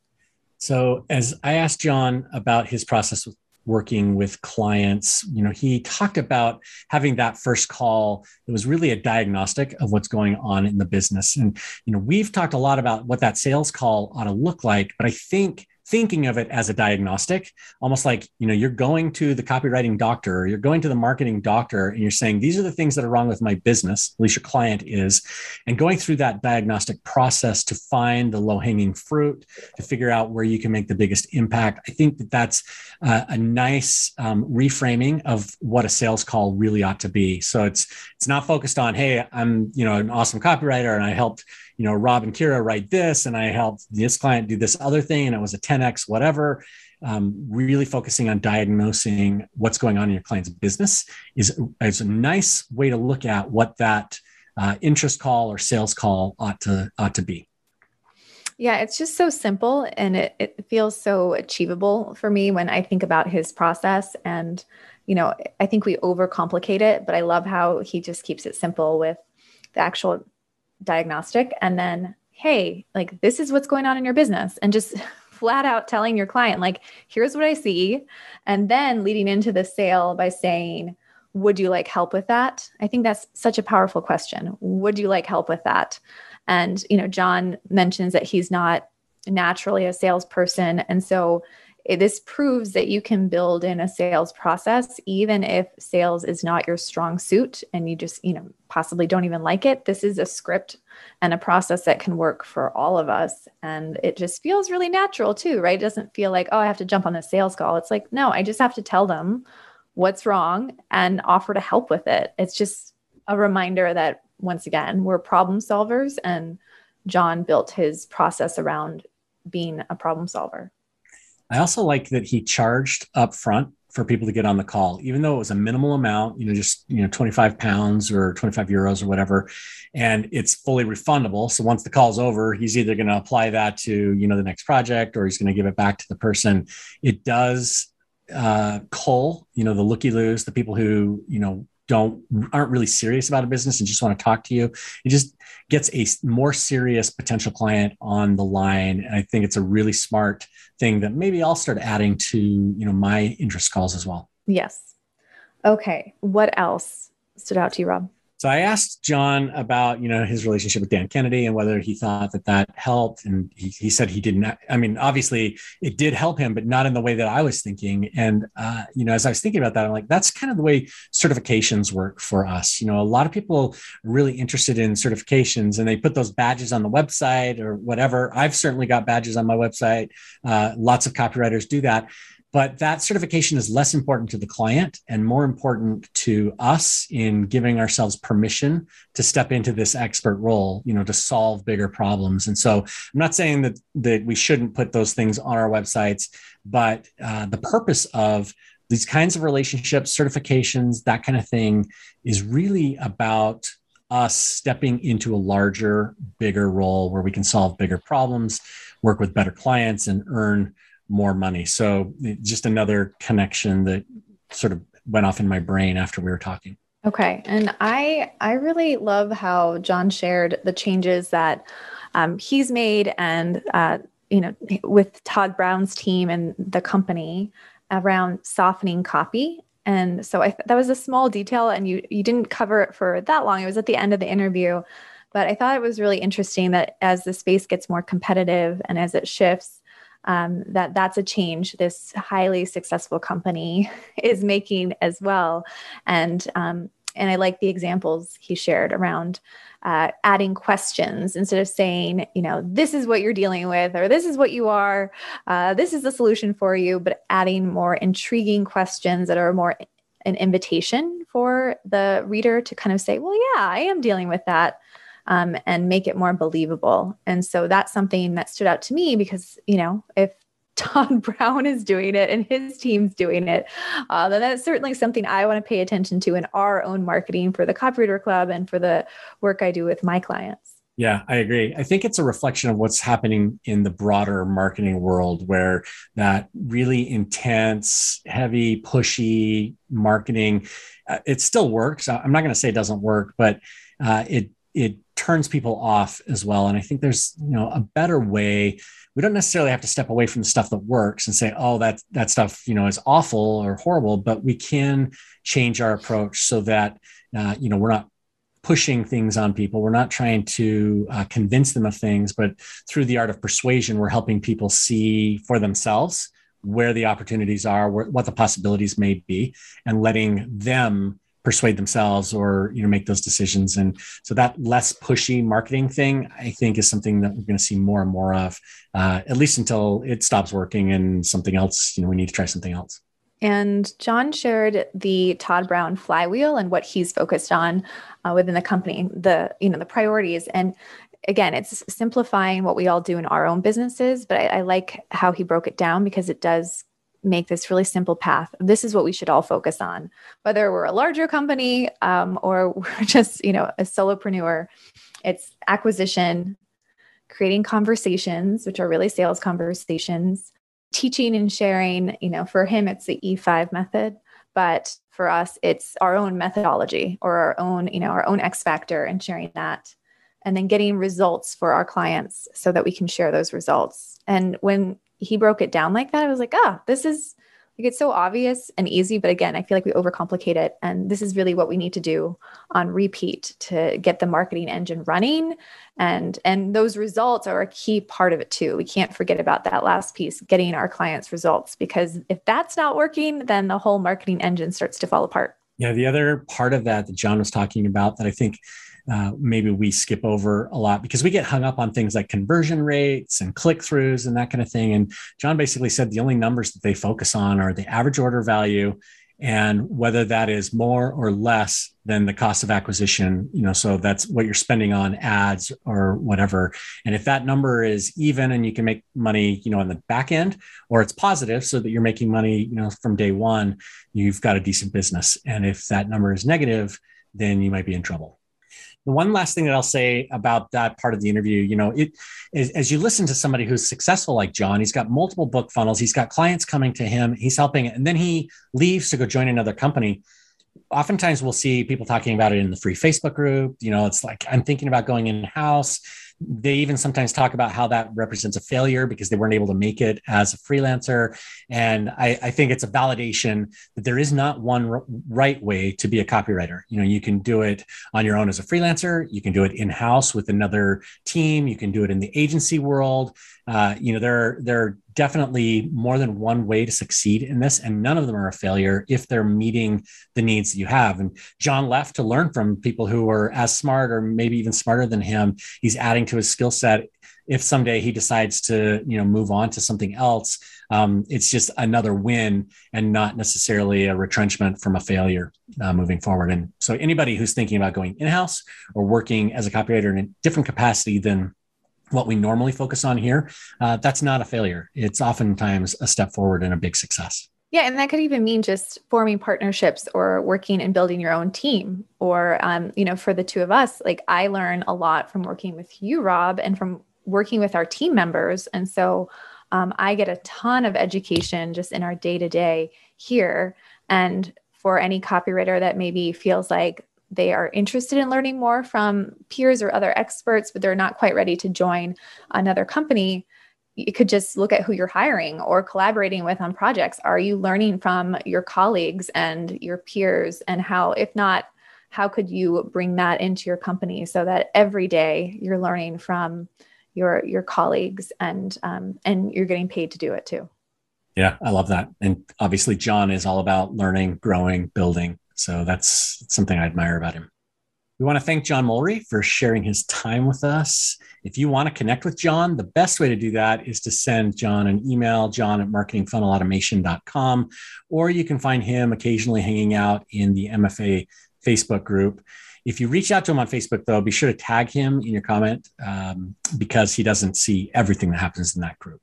So, as I asked John about his process with working with clients, you know, he talked about having that first call It was really a diagnostic of what's going on in the business. And, you know, we've talked a lot about what that sales call ought to look like, but I think thinking of it as a diagnostic almost like you know you're going to the copywriting doctor or you're going to the marketing doctor and you're saying these are the things that are wrong with my business at least your client is and going through that diagnostic process to find the low hanging fruit to figure out where you can make the biggest impact. I think that that's uh, a nice um, reframing of what a sales call really ought to be. So it's it's not focused on hey i'm you know an awesome copywriter and i helped you know, Rob and Kira write this, and I helped this client do this other thing, and it was a 10x, whatever. Um, really focusing on diagnosing what's going on in your client's business is, is a nice way to look at what that uh, interest call or sales call ought to ought to be. Yeah, it's just so simple and it, it feels so achievable for me when I think about his process. And, you know, I think we overcomplicate it, but I love how he just keeps it simple with the actual diagnostic and then hey like this is what's going on in your business. And just flat out telling your client like here's what i see. And then leading into the sale by saying would you like help with that? I think that's such a powerful question. Would you like help with that? And you know john mentions that he's not naturally a salesperson. And so this proves that you can build in a sales process even if sales is not your strong suit and you just you know possibly don't even like it. This is a script and a process that can work for all of us. And it just feels really natural too right? It doesn't feel like oh i have to jump on the sales call. It's like no i just have to tell them what's wrong and offer to help with it. It's just a reminder that once again we're problem solvers and john built his process around being a problem solver I also like that he charged up front for people to get on the call, even though it was a minimal amount, you know, just, you know, 25 pounds or 25 euros or whatever. And it's fully refundable. So once the call's over, he's either going to apply that to, you know, the next project or he's going to give it back to the person. It does uh, cull, you know, the looky loos, the people who, you know, don't aren't really serious about a business and just want to talk to you. It just gets a more serious potential client on the line. And I think it's a really smart thing that maybe I'll start adding to, you know, my interest calls as well. Yes. Okay. What else stood out to you, Rob? So I asked John about, you know, his relationship with Dan Kennedy and whether he thought that that helped. And he, he said he didn't. I mean, obviously it did help him, but not in the way that I was thinking. And, uh, you know, as I was thinking about that, I'm like, that's kind of the way certifications work for us. You know, a lot of people are really interested in certifications and they put those badges on the website or whatever. I've certainly got badges on my website. Uh, lots of copywriters do that but that certification is less important to the client and more important to us in giving ourselves permission to step into this expert role you know to solve bigger problems. And so i'm not saying that that we shouldn't put those things on our websites but uh, the purpose of these kinds of relationships certifications that kind of thing is really about us stepping into a larger bigger role where we can solve bigger problems work with better clients and earn more money. So just another connection that sort of went off in my brain after we were talking. Okay, and I I really love how John shared the changes that um, he's made and uh, you know with Todd Brown's team and the company around softening copy. And so I, that was a small detail, and you you didn't cover it for that long. It was at the end of the interview, but I thought it was really interesting that as the space gets more competitive and as it shifts, um, that that's a change this highly successful company is making as well. And um, and I like the examples he shared around uh, adding questions instead of saying, you know, this is what you're dealing with, or this is what you are, uh, this is the solution for you, but adding more intriguing questions that are more an invitation for the reader to kind of say, well, yeah, I am dealing with that. Um, and make it more believable. And so that's something that stood out to me because, you know, if Todd Brown is doing it and his team's doing it, uh, then that's certainly something I want to pay attention to in our own marketing for the Copywriter Club and for the work I do with my clients. Yeah, I agree. I think it's a reflection of what's happening in the broader marketing world where that really intense, heavy, pushy marketing, uh, it still works. I'm not going to say it doesn't work, but uh, it it turns people off as well. And I think there's you know a better way we don't necessarily have to step away from the stuff that works and say, oh, that that stuff you know is awful or horrible, but we can change our approach so that uh, you know we're not pushing things on people. We're not trying to uh, convince them of things, but through the art of persuasion, we're helping people see for themselves where the opportunities are, where, what the possibilities may be, and letting them persuade themselves or you know make those decisions and so that less pushy marketing thing i think is something that we're going to see more and more of uh, at least until it stops working and something else you know we need to try something else and John shared the Todd Brown flywheel and what he's focused on uh, within the company, the you know the priorities. And again, it's simplifying what we all do in our own businesses. But I, I like how he broke it down because it does make this really simple path. This is what we should all focus on, whether we're a larger company um, or we're just, you know, a solopreneur. It's acquisition, creating conversations, which are really sales conversations, teaching and sharing. You know, for him, it's the E5 method, but for us, it's our own methodology or our own, you know, our own X factor and sharing that. And then getting results for our clients so that we can share those results. And when he broke it down like that, I was like, ah, oh, this is like it's so obvious and easy. But again, I feel like we overcomplicate it. And this is really what we need to do on repeat to get the marketing engine running. And and those results are a key part of it too. We can't forget about that last piece, getting our clients results, because if that's not working, then the whole marketing engine starts to fall apart. Yeah, the other part of that that John was talking about that I think uh, maybe we skip over a lot because we get hung up on things like conversion rates and click throughs and that kind of thing. And John basically said the only numbers that they focus on are the average order value and whether that is more or less than the cost of acquisition you know so that's what you're spending on ads or whatever. And if that number is even and you can make money you know on the back end or it's positive so that you're making money you know from day one you've got a decent business. And if that number is negative then you might be in trouble the one last thing that I'll say about that part of the interview, you know, it is as you listen to somebody who's successful like John, he's got multiple book funnels, he's got clients coming to him, he's helping, and then he leaves to go join another company. Oftentimes we'll see people talking about it in the free Facebook group. You know, it's like, I'm thinking about going in house they even sometimes talk about how that represents a failure because they weren't able to make it as a freelancer. And I, I think it's a validation that there is not one r- right way to be a copywriter. You know, you can do it on your own as a freelancer, you can do it in house with another team, you can do it in the agency world. Uh, you know, there, there are definitely more than one way to succeed in this, and none of them are a failure if they're meeting the needs that you have. And John left to learn from people who are as smart or maybe even smarter than him. He's adding to his skill set. If someday he decides to, you know, move on to something else, um, it's just another win and not necessarily a retrenchment from a failure uh, moving forward. And so, anybody who's thinking about going in-house or working as a copywriter in a different capacity than what we normally focus on here, uh, that's not a failure. It's oftentimes a step forward and a big success. Yeah, and that could even mean just forming partnerships or working and building your own team. Or, um, you know, for the two of us, like I learn a lot from working with you, Rob, and from working with our team members. And so um, I get a ton of education just in our day to day here. And for any copywriter that maybe feels like they are interested in learning more from peers or other experts, but they're not quite ready to join another company. you could just look at who you're hiring or collaborating with on projects. Are you learning from your colleagues and your peers? And how, if not, how could you bring that into your company so that every day you're learning from your your colleagues and um, and you're getting paid to do it too. Yeah, I love that. And obviously, John is all about learning, growing, building. So that's something I admire about him. We want to thank John Mulry for sharing his time with us. If you want to connect with John, the best way to do that is to send John an email, john at marketingfunnelautomation.com, or you can find him occasionally hanging out in the MFA Facebook group. If you reach out to him on Facebook, though, be sure to tag him in your comment um, because he doesn't see everything that happens in that group.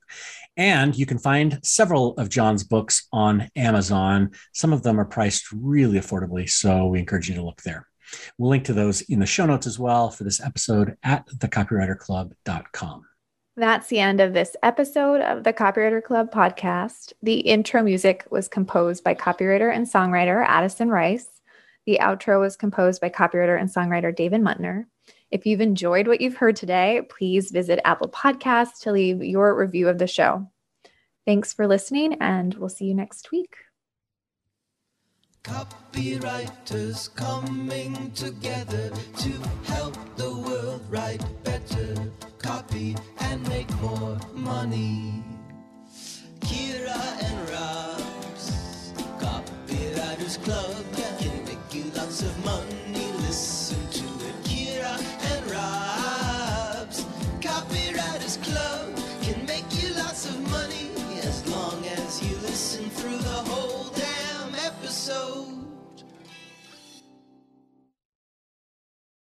And you can find several of John's books on Amazon. Some of them are priced really affordably, so we encourage you to look there. We'll link to those in the show notes as well for this episode at thecopywriterclub.com. That's the end of this episode of the Copywriter Club podcast. The intro music was composed by copywriter and songwriter Addison Rice. The outro was composed by copywriter and songwriter David Muntner. If you've enjoyed what you've heard today, please visit Apple Podcasts to leave your review of the show. Thanks for listening, and we'll see you next week. Copywriters coming together to help the world write better copy and make more money. Kira and Rob's Copywriters Club.